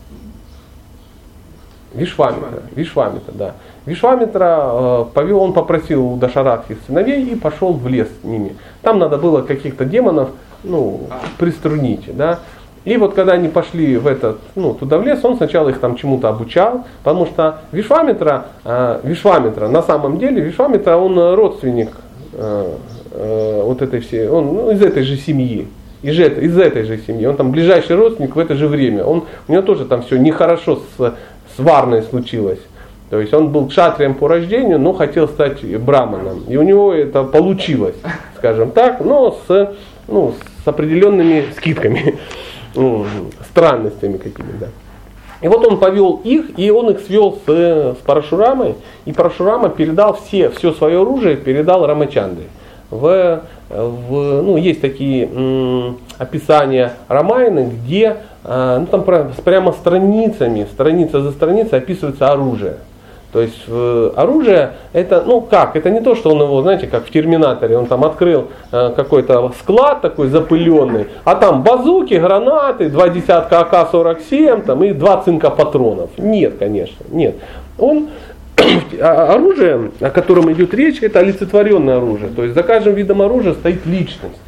Вишвамитра, Вишвамитра, да. Вишвамитра э, повел, он попросил у Дашаратхи сыновей и пошел в лес с ними. Там надо было каких-то демонов, ну, приструнить, да. И вот когда они пошли в этот, ну, туда в лес, он сначала их там чему-то обучал, потому что Вишвамитра, э, Вишвамитра, на самом деле, Вишвамитра, он родственник э, вот этой всей, он ну, из этой же семьи. Из, из этой же семьи. Он там ближайший родственник в это же время. Он, у него тоже там все нехорошо с, с Варной случилось. То есть он был кшатрием по рождению, но хотел стать браманом. И у него это получилось, скажем так, но с, ну, с определенными скидками, ну, странностями какими-то. И вот он повел их, и он их свел с, с Парашурамой, и Парашурама передал все, все свое оружие, передал Рамачандре. В, в, ну, есть такие м, описания Рамайны, где а, ну, там прямо страницами, страница за страницей описывается оружие. То есть э, оружие это, ну как, это не то, что он его, знаете, как в Терминаторе, он там открыл э, какой-то склад такой запыленный, а там базуки, гранаты, два десятка АК-47 там, и два цинка патронов. Нет, конечно, нет. Он оружие, о котором идет речь, это олицетворенное оружие. То есть за каждым видом оружия стоит личность.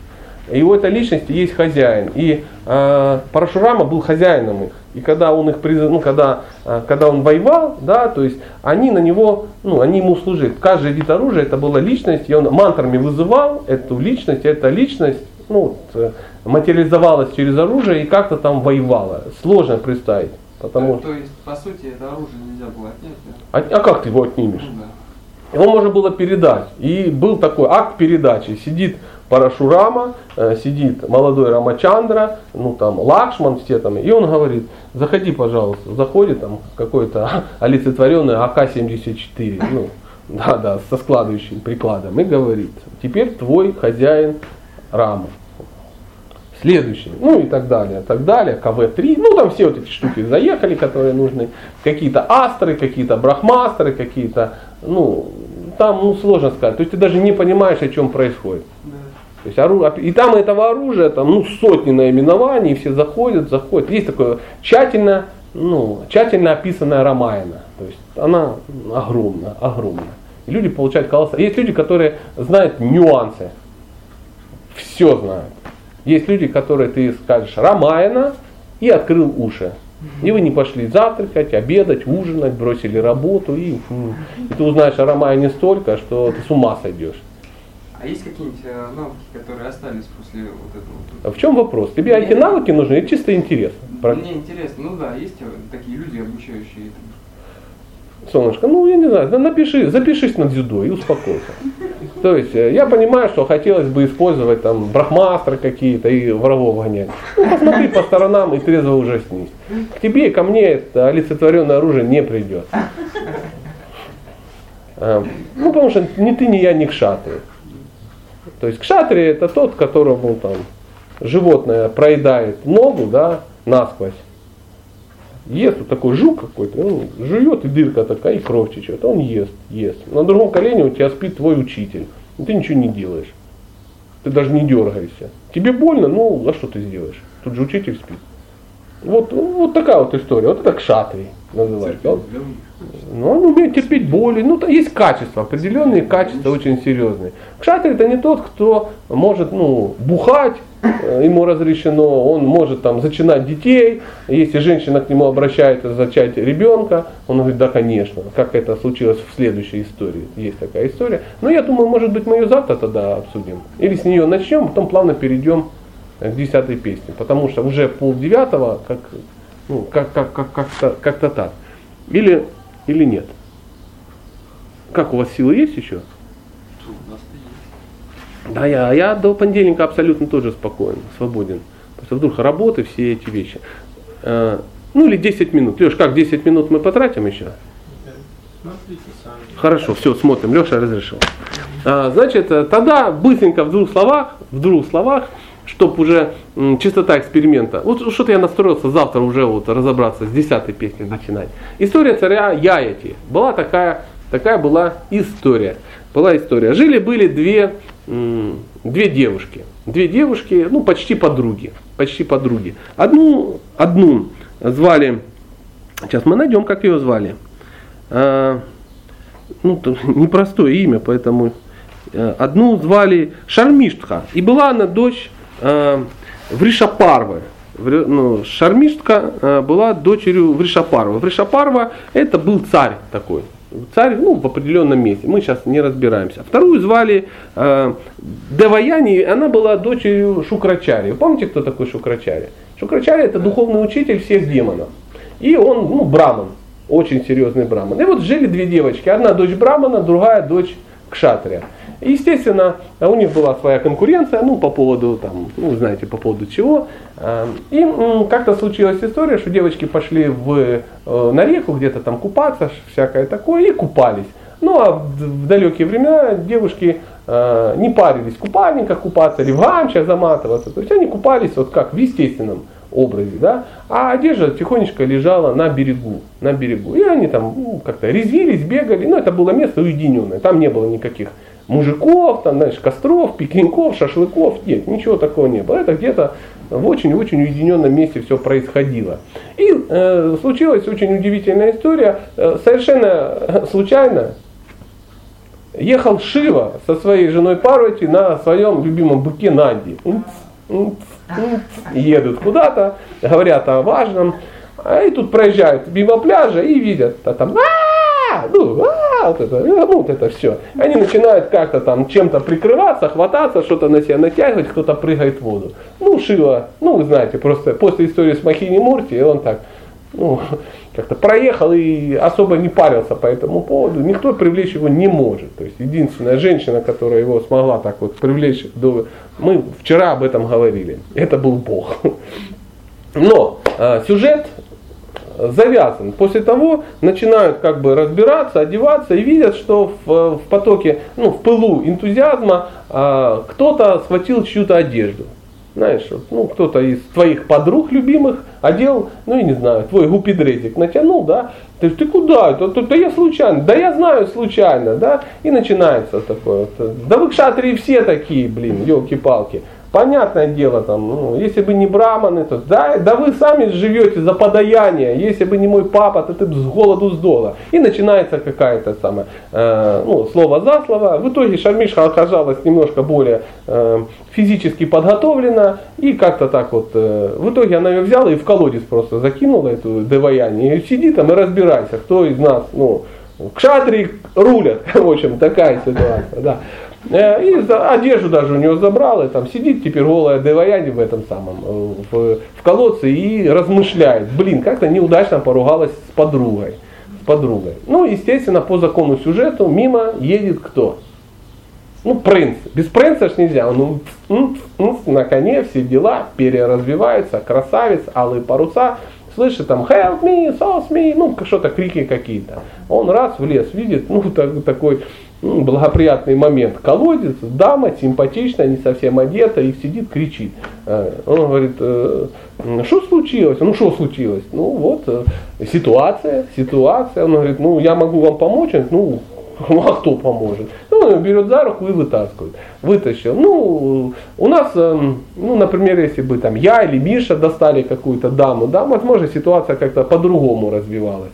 И у этой личности есть хозяин. И э, Парашурама был хозяином их. И когда он их приз- ну, когда, э, когда он воевал, да, то есть они на него, ну, они ему служили. Каждый вид оружия это была личность, и он мантрами вызывал эту личность, эта личность ну, э, материализовалась через оружие и как-то там воевала. Сложно представить. Потому то, то есть, по сути, это оружие нельзя было отнять, да? а, а как ты его отнимешь? Ну, да. Его можно было передать. И был такой акт передачи. Сидит Парашурама, э, сидит молодой Рамачандра, ну там Лакшман, все там. И он говорит, заходи, пожалуйста. Заходит там какой-то олицетворенный АК-74. Ну, да, да, со складывающим прикладом. И говорит, теперь твой хозяин Рама. Следующий, ну и так далее, так далее, КВ-3, ну там все вот эти штуки заехали, которые нужны, какие-то астры, какие-то брахмастры, какие-то, ну, там, ну, сложно сказать, то есть ты даже не понимаешь, о чем происходит. То есть ору- и там этого оружия, там, ну, сотни наименований, все заходят, заходят. Есть такое тщательно, ну, тщательно описанная Рамаяна. То есть она огромна, огромна. И люди получают колоссальные. Есть люди, которые знают нюансы. Все знают. Есть люди, которые ты скажешь Рамаяна и открыл уши. И вы не пошли завтракать, обедать, ужинать, бросили работу, и, и ты узнаешь о Рамаяне столько, что ты с ума сойдешь. А есть какие-нибудь э, навыки, которые остались после вот этого? А в чем вопрос? Тебе эти навыки нужны или чисто интерес? Про- Мне интересно, ну да, есть э, такие люди, обучающие этому. Солнышко, ну я не знаю, напиши, запишись на дзюдо и успокойся. То есть э, я понимаю, что хотелось бы использовать там брахмастры какие-то и врагов гонять. Ну посмотри по сторонам и трезво ужаснись. К тебе и ко мне это олицетворенное оружие не придет. А, Ну потому что ни ты, ни я не кшатри. То есть кшатри это тот, которому там животное проедает ногу, да, насквозь. Ест вот такой жук какой-то, он жует и дырка такая, и кровь течет, он ест, ест. На другом колене у тебя спит твой учитель, и ты ничего не делаешь. Ты даже не дергаешься. Тебе больно, ну а что ты сделаешь? Тут же учитель спит. Вот, вот такая вот история. Вот это кшатри называется. Он- ну, он умеет терпеть боли. Ну, там есть качества, определенные качества очень серьезные. Кшатри это не тот, кто может, ну, бухать, э, ему разрешено, он может там зачинать детей. Если женщина к нему обращается зачать ребенка, он говорит, да, конечно, как это случилось в следующей истории. Есть такая история. Но я думаю, может быть, мы ее завтра тогда обсудим. Или с нее начнем, потом плавно перейдем к десятой песне. Потому что уже пол девятого, как, ну, как, как, как, как-то, как-то так. Или, или нет. Как у вас силы есть еще? Да, я, я до понедельника абсолютно тоже спокоен, свободен. Просто вдруг работы, все эти вещи. Э, ну или 10 минут. Леш, как 10 минут мы потратим еще? Хорошо, все, смотрим. Леша разрешил. А, значит, э, тогда быстренько в двух словах, в двух словах, чтобы уже чистота эксперимента. Вот что-то я настроился завтра уже вот разобраться с десятой песней начинать. История царя Яяти. Была такая, такая была история. Была история. Жили-были две, две девушки. Две девушки, ну почти подруги. Почти подруги. Одну, одну звали, сейчас мы найдем, как ее звали. А, ну, то непростое имя, поэтому э, одну звали Шармиштха. И была она дочь э, Вришапарвы. Ври- Ну, Шармиштка э, была дочерью Вришапарвы. Вришапарва это был царь такой. Царь ну, в определенном месте. Мы сейчас не разбираемся. Вторую звали э, Деваяни, она была дочерью Шукрачари. Вы помните, кто такой Шукрачари? Шукрачари это духовный учитель всех демонов. И он, ну, браман, очень серьезный браман. И вот жили две девочки. Одна дочь брамана, другая дочь кшатрия. Естественно, у них была своя конкуренция, ну, по поводу, там, ну, знаете, по поводу чего. А, И как-то случилась история, что девочки пошли в, э, на реку где-то там купаться, всякое такое, и купались. Ну, а в в далекие времена девушки э, не парились в купальниках купаться или в гамчах заматываться. То есть они купались вот как в естественном образе, да, а одежда тихонечко лежала на берегу, на берегу. И они там ну, как-то резвились, бегали, но это было место уединенное, там не было никаких мужиков, там, знаешь, костров, пикников, шашлыков, нет, ничего такого не было. Это где-то в очень-очень уединенном месте все происходило. И э, случилась очень удивительная история, Э, совершенно случайно ехал Шива со своей женой Парвати на своем любимом быке Нанди. Умц, умц, умц. Едут куда-то, говорят о важном, а и тут проезжают мимо пляжа и видят, а там «А-а-а!» ну, «А-а-а!» вот это, ну, вот это все. Они начинают как-то там чем-то прикрываться, хвататься, что-то на себя натягивать, кто-то прыгает в воду. Ну, Шива, ну, вы знаете, просто после истории с Махини Мурти, он так, ну, как-то проехал и особо не парился по этому поводу. Никто привлечь его не может. То есть единственная женщина, которая его смогла так вот привлечь, до... мы вчера об этом говорили. Это был Бог. Но э, сюжет завязан. После того начинают как бы разбираться, одеваться и видят, что в, в потоке, ну, в пылу энтузиазма э, кто-то схватил чью-то одежду. Знаешь, ну, кто-то из твоих подруг любимых одел, ну, я не знаю, твой гупидретик натянул, да, ты, ты куда? Да, да, да я случайно, да я знаю случайно, да, и начинается такое вот. Да вы кшатрии все такие, блин, елки-палки. Понятное дело, там, ну, если бы не браманы, то да, да вы сами живете за подаяние. Если бы не мой папа, то ты бы с голоду сдола. И начинается какая-то самая, э, ну, слово за слово. В итоге Шармишха оказалась немножко более э, физически подготовлена. И как-то так вот, э, в итоге она ее взяла и в колодец просто закинула, эту деваяние. И сиди там и разбирайся, кто из нас, ну, кшатри рулят. В общем, такая ситуация, да. Э, и одежду даже у него забрал, и там сидит теперь голая Деваяни в этом самом, э, в, в колодце и размышляет. Блин, как-то неудачно поругалась с подругой. С подругой. Ну, естественно, по закону сюжету мимо едет кто? Ну, принц. Без принца ж нельзя. Ну, на коне все дела, переразвиваются, красавец, алые паруса, слышит там help me, sauce me, ну что-то крики какие-то. Он раз в лес видит, ну так, такой благоприятный момент. Колодец, дама симпатичная, не совсем одета, и сидит, кричит. Э, он говорит, «Э, что случилось? Ну что случилось? Ну вот э, ситуация, ситуация. Он говорит, ну я могу вам помочь? Ну ну а кто поможет? Ну, он берет за руку и вытаскивает. Вытащил. Ну, у нас, ну, например, если бы там я или Миша достали какую-то даму, да, возможно, ситуация как-то по-другому развивалась.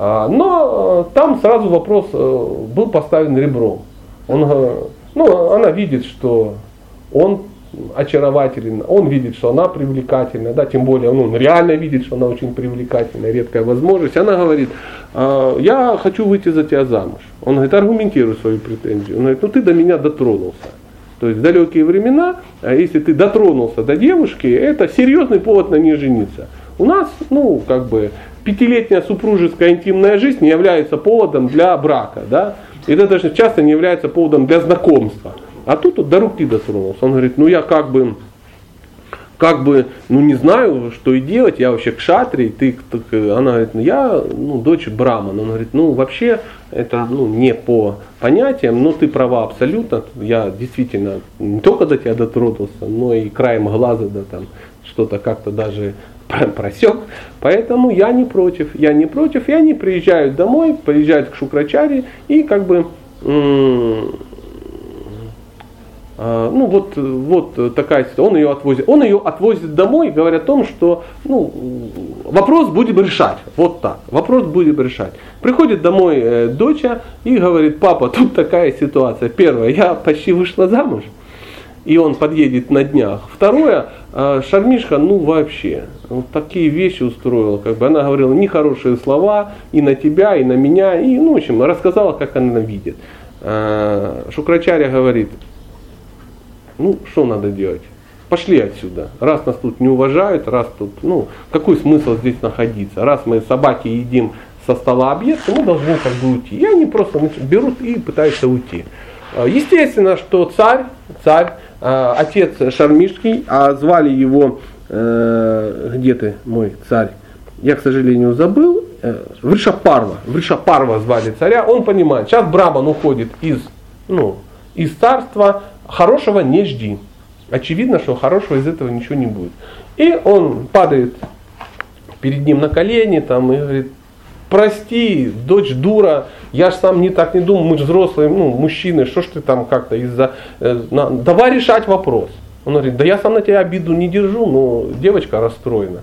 А, но э, там сразу вопрос э, был поставлен ребром. Он, э, ну, она видит, что он очарователен, он видит, что она привлекательна, да, тем более ну, он реально видит, что она очень привлекательная, редкая возможность. Она говорит, «А, я хочу выйти за тебя замуж. Он говорит, аргументируй свою претензию. Он говорит, ну ты до меня дотронулся. То есть в далекие времена, если ты дотронулся до девушки, это серьезный повод на ней жениться. У нас, ну, как бы, пятилетняя супружеская интимная жизнь не является поводом для брака, да, и это даже часто не является поводом для знакомства. А тут вот до руки дотронулся. Он говорит, ну я как бы, как бы, ну не знаю, что и делать, я вообще кшатри, ты, так, она говорит, ну я, ну, дочь Брамана. Он говорит, ну вообще это ну, не по понятиям, но ты права абсолютно, я действительно не только до тебя дотронулся, но и краем глаза, да, там, что-то как-то даже просек. Поэтому я не против, я не против, и они приезжают домой, приезжают к Шукрачаре и как бы а, ну вот, вот такая ситуация, он ее отвозит. Он ее отвозит домой, говоря о том, что ну, вопрос будем решать. Вот так, вопрос будем решать. Приходит домой э, доча и говорит, папа, тут такая ситуация. Первое, я почти вышла замуж, и он подъедет на днях. Второе, э, Шармишка, ну вообще, вот такие вещи устроила, как бы она говорила нехорошие слова и на тебя, и на меня, и, ну, в общем, рассказала, как она видит. Э, Шукрачаря говорит, ну, что надо делать? Пошли отсюда. Раз нас тут не уважают, раз тут, ну, какой смысл здесь находиться? Раз мы собаки едим со стола объед, то мы должны как бы уйти. И они просто берут и пытаются уйти. А, естественно, что царь, царь, а, отец Шармишский, а звали его, э, где ты, мой царь, я, к сожалению, забыл, э, Вришапарва, Вришапарва звали царя, он понимает, сейчас Браман уходит из, ну, из царства, хорошего не жди. Очевидно, что хорошего из этого ничего не будет. И он падает перед ним на колени там, и говорит, прости, дочь дура, я же сам не так не думал, мы же взрослые, ну, мужчины, что ж ты там как-то из-за... Э, давай решать вопрос. Он говорит, да я сам на тебя обиду не держу, но девочка расстроена.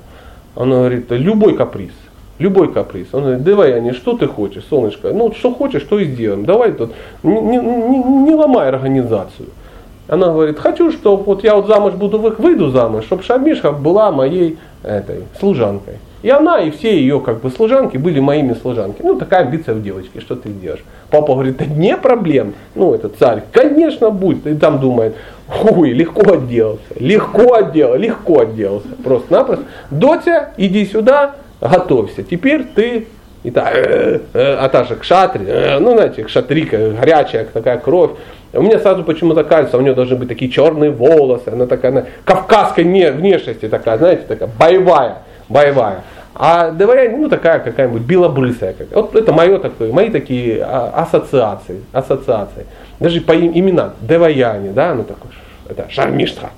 Она говорит, любой каприз. Любой каприз. Он говорит, давай, Аня, что ты хочешь, солнышко? Ну, что хочешь, то и сделаем. Давай тут, не, не, не, ломай организацию. Она говорит, хочу, чтобы вот я вот замуж буду, выйду замуж, чтобы Шармишка была моей этой служанкой. И она, и все ее как бы служанки были моими служанками. Ну, такая амбиция в девочке, что ты делаешь? Папа говорит, да не проблем. Ну, этот царь, конечно, будет. И там думает, ой, легко отделался, легко отделался, легко отделался. Просто-напросто. Дотя, иди сюда, готовься. Теперь ты и та, э, э, а же кшатри, э, ну знаете, кшатрика, горячая такая кровь. У меня сразу почему-то кажется, у нее должны быть такие черные волосы, она такая, она, кавказской внешности такая, знаете, такая боевая, боевая. А дворяне, ну такая какая-нибудь белобрысая. Как. Вот это мое такое, мои такие а, ассоциации, ассоциации. Даже по им, имена, Деваяне, да, ну такой, это Шармиштха.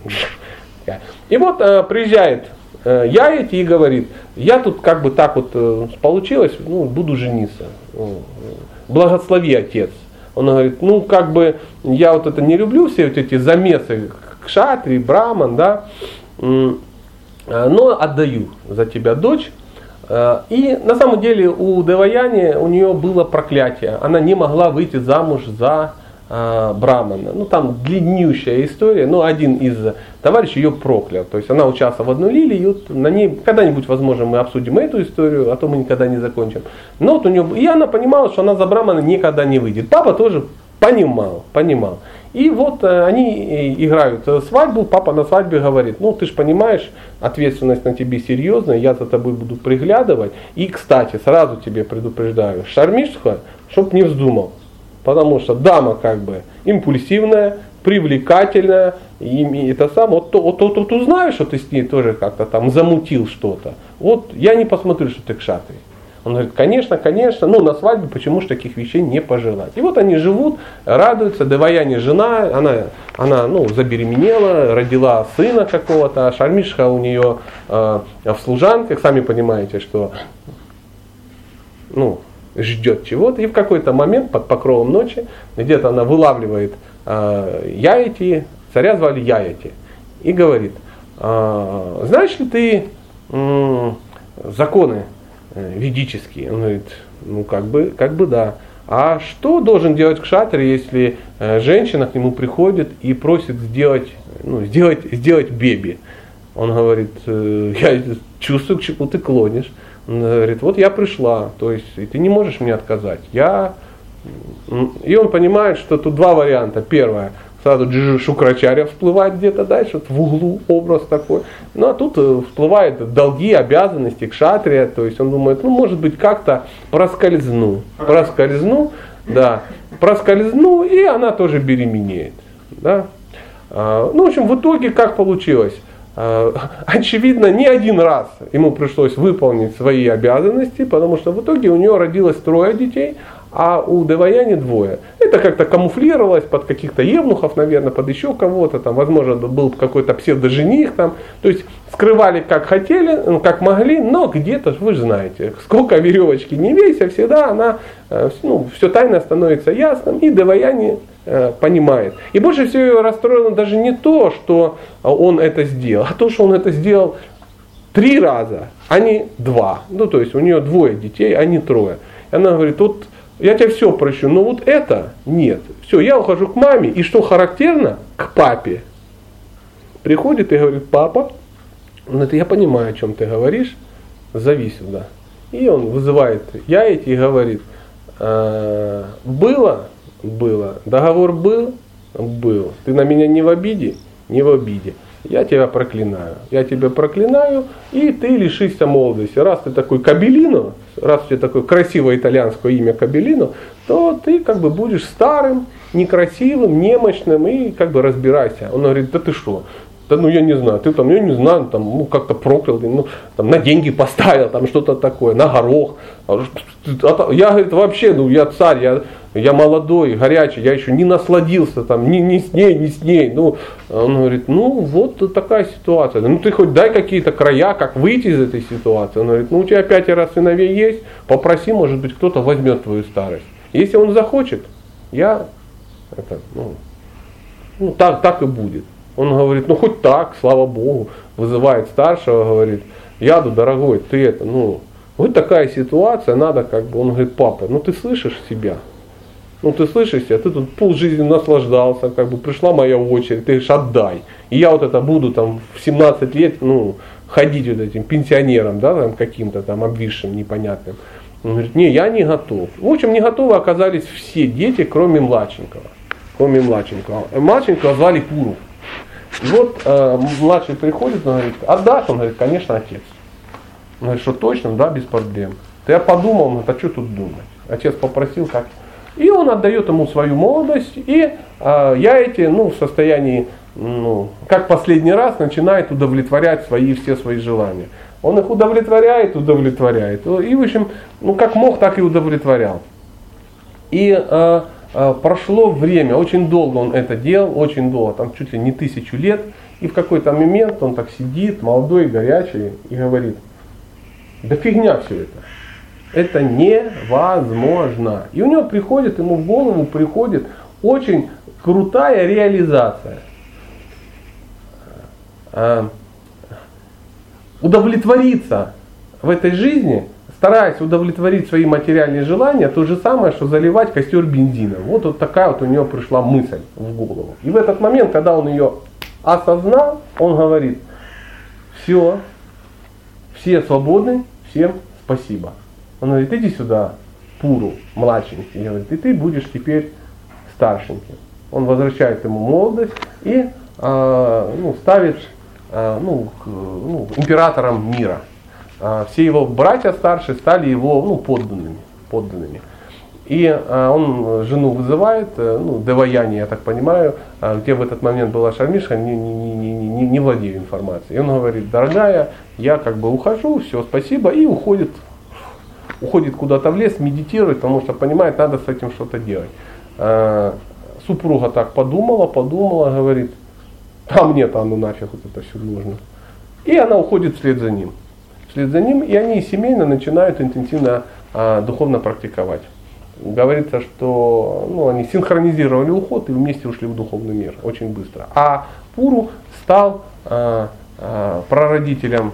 И вот э, приезжает Э, я эти и говорит, я тут как бы так вот э, получилось, ну, буду жениться. Благослови отец. Он говорит, ну как бы я вот это не люблю, все вот эти замесы кшатри, браман, да, э, но отдаю за тебя дочь. Э, И на самом деле у Деваяни у нее было проклятие. Она не могла выйти замуж за э, Брамана. Ну там длиннющая история, но один из товарищей ее проклял. То есть она участвовала в одной лилии, и вот на ней когда-нибудь, возможно, мы обсудим эту историю, а то мы никогда не закончим. Но вот у нее, и она понимала, что она за Брамана никогда не выйдет. Папа тоже понимал, понимал. И вот э, они э, играют э, свадьбу, папа на свадьбе говорит, ну ты же понимаешь, ответственность на тебе серьезная, я за тобой буду приглядывать. И, кстати, сразу тебе предупреждаю, шармишка, чтоб не вздумал. Потому что дама как бы импульсивная, привлекательная, и, это сам, вот, то- вот, вот, вот узнаешь, что ты с ней тоже как-то там замутил что-то. Вот я не посмотрю, что ты кшатый. Он говорит, конечно, конечно, ну на свадьбе почему же таких вещей не пожелать. И вот они живут, радуются, Деваяне жена, она, она ну, забеременела, родила сына какого-то, а Шармишха у нее э, в служанках, сами понимаете, что ну, ждет чего-то, и в какой-то момент под покровом ночи где-то она вылавливает э, Яйти, царя звали Яйти, и говорит, «А, знаешь ли ты м, законы э, ведические? Он говорит, ну как бы, как бы да. А что должен делать кшатри, если э, женщина к нему приходит и просит сделать, ну, сделать, сделать беби? Он говорит, «Э, я чувствую, к чему ты клонишь. Он говорит, вот я пришла, то есть и ты не можешь мне отказать. Я... И он понимает, что тут два варианта. Первое, сразу Шукрачаря всплывает где-то дальше, в углу образ такой. Ну а тут э, всплывают долги, обязанности к шатрия, то есть он думает, ну может быть как-то проскользну, проскользну, да, проскользну, и она тоже беременеет. Да? А, Ну, в общем, в итоге как получилось? А, Очевидно, не один раз ему пришлось выполнить свои обязанности, потому что в итоге у нее родилось трое детей, а у Деваяни двое. Это как-то камуфлировалось под каких-то евнухов, наверное, под еще кого-то, там, возможно, был какой-то псевдожених там. То есть скрывали как хотели, ну, как могли, но где-то, вы же знаете, сколько веревочки не вейся, всегда она, э, ну, все тайно становится ясным, и Деваяни э, понимает. И больше всего ее расстроило даже не то, что э, он это сделал, а то, что он это сделал три раза, а не два. Ну, то есть у нее двое детей, а не трое. И она говорит, вот я тебе все прощу, но вот это нет. Все, я ухожу к маме, и что характерно, к папе. Приходит и говорит, папа, он говорит, я понимаю, о чем ты говоришь, зови сюда. И он вызывает Яйти и говорит, «Э, было, было, договор был, был. Ты на меня не в обиде, не в обиде. Я тебя проклинаю. Я тебя проклинаю, и ты лишишься молодости. Раз ты такой Кабелино, раз у тебя такое красивое итальянское имя Кабелино, то ты как бы будешь старым, некрасивым, немощным и как бы разбирайся. Он говорит, да ты что? Да ну я не знаю, ты там, я не знаю, там, ну как-то проклял, ну, там, на деньги поставил, там что-то такое, на горох. А что- Я, говорит, вообще, ну я царь, я, я молодой, горячий, я еще не насладился там, ни, ни с ней, ни с ней. Ну, он говорит, ну вот такая ситуация. Ну ты хоть дай какие-то края, как выйти из этой ситуации. Он говорит, ну у тебя пятеро сыновей есть, попроси, может быть, кто-то возьмет твою старость. Если он захочет, я это, ну, ну так, так и будет. Он говорит, ну хоть так, слава Богу, вызывает старшего, говорит, Яду, дорогой, ты это, ну, вот такая ситуация, надо как бы, он говорит, папа, ну ты слышишь себя? Ну ты слышишь себя, ты тут полжизни наслаждался, как бы пришла моя очередь, ты говоришь, отдай. И я вот это буду там в 17 лет, ну, ходить вот этим пенсионером, да, там каким-то там обвисшим, непонятным. Он говорит, не, я не готов. В общем, не готовы оказались все дети, кроме младшенького. Кроме младшенького. Младшенького звали Пуру. И вот э, младший приходит, он говорит, отдашь? Он говорит, конечно, отец. Он говорит, что точно, да, без проблем. То я подумал, он говорит, а что тут думать? Отец попросил, как. И он отдает ему свою молодость, и э, эти, ну, в состоянии, ну, как последний раз, начинает удовлетворять свои, все свои желания. Он их удовлетворяет, удовлетворяет. И, в общем, ну, как мог, так и удовлетворял. И э, э, прошло время, очень долго он это делал, очень долго, там чуть ли не тысячу лет. И в какой-то момент он так сидит, молодой, горячий, и говорит, да фигня все это. Это невозможно. И у него приходит, ему в голову приходит очень крутая реализация. э, удовлетвориться в этой жизни, стараясь удовлетворить свои материальные желания, то же самое, что заливать костер бензином. Вот, вот такая вот у него пришла мысль в голову. И в этот момент, когда он ее осознал, он говорит, все, все свободны, всем спасибо. Он говорит, иди сюда, Пуру, младшенький, и говорит, и ты будешь теперь старшеньким. Он возвращает ему молодость и э, ну, ставит э, ну, к, ну, императором мира. Э, все его братья старшие стали его ну, подданными. подданными. И э, он жену вызывает, э, ну, Деваяни, я так понимаю, э, где в этот момент была Шармиша, не, не, не, не, не владею информацией. И он говорит, дорогая, я как бы ухожу, все, спасибо, и уходит уходит куда-то в лес, медитирует, потому что понимает, надо с этим что-то делать. Э, супруга так подумала, подумала, говорит, а мне-то оно нафиг вот это все нужно. И она уходит вслед за ним. Вслед за ним, и они семейно начинают интенсивно а, духовно практиковать. Говорится, что ну, они синхронизировали уход и вместе ушли в духовный мир очень быстро. А Пуру стал а, а, прародителем а,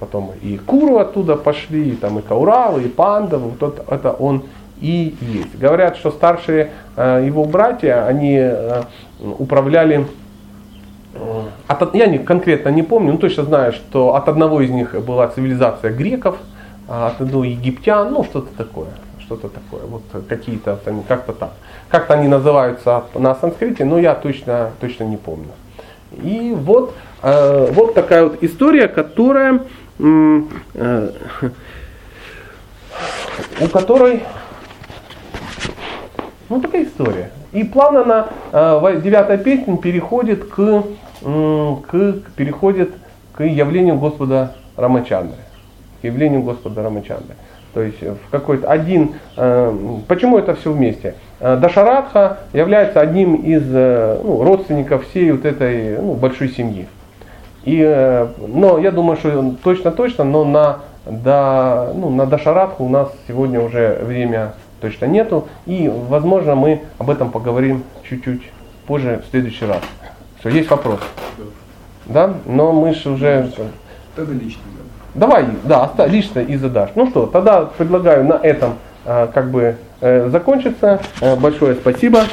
потом и Куру оттуда пошли, и там и Кауравы, и Пандавы, вот это, это он и есть. Говорят, что старшие э, его братья, они э, управляли, э, от, я не, конкретно не помню, но точно знаю, что от одного из них была цивилизация греков, а от одного египтян, ну что-то такое, что-то такое, вот какие-то, как-то так. Как-то они называются на санскрите, но я точно, точно не помню. И вот, э, вот такая вот история, которая, э, у которой ну такая история. И плавно на э, девятая песня переходит к, э, к, переходит к явлению Господа Рамачандры. К явлению Господа Рамачандры. То есть в какой-то один, э, почему это все вместе? Э, Дашарадха является одним из э, ну, родственников всей вот этой ну, большой семьи. И, э, но я думаю, что точно-точно, но на, до, ну, на Дашарадху у нас сегодня уже время точно нету. И, возможно, мы об этом поговорим чуть-чуть позже, в следующий раз. Все, есть вопрос? Да? Но мы же уже... Тогда лично, да. Давай, да, лично и задашь. Ну что, тогда предлагаю на этом как бы э, закончиться. Э, большое спасибо.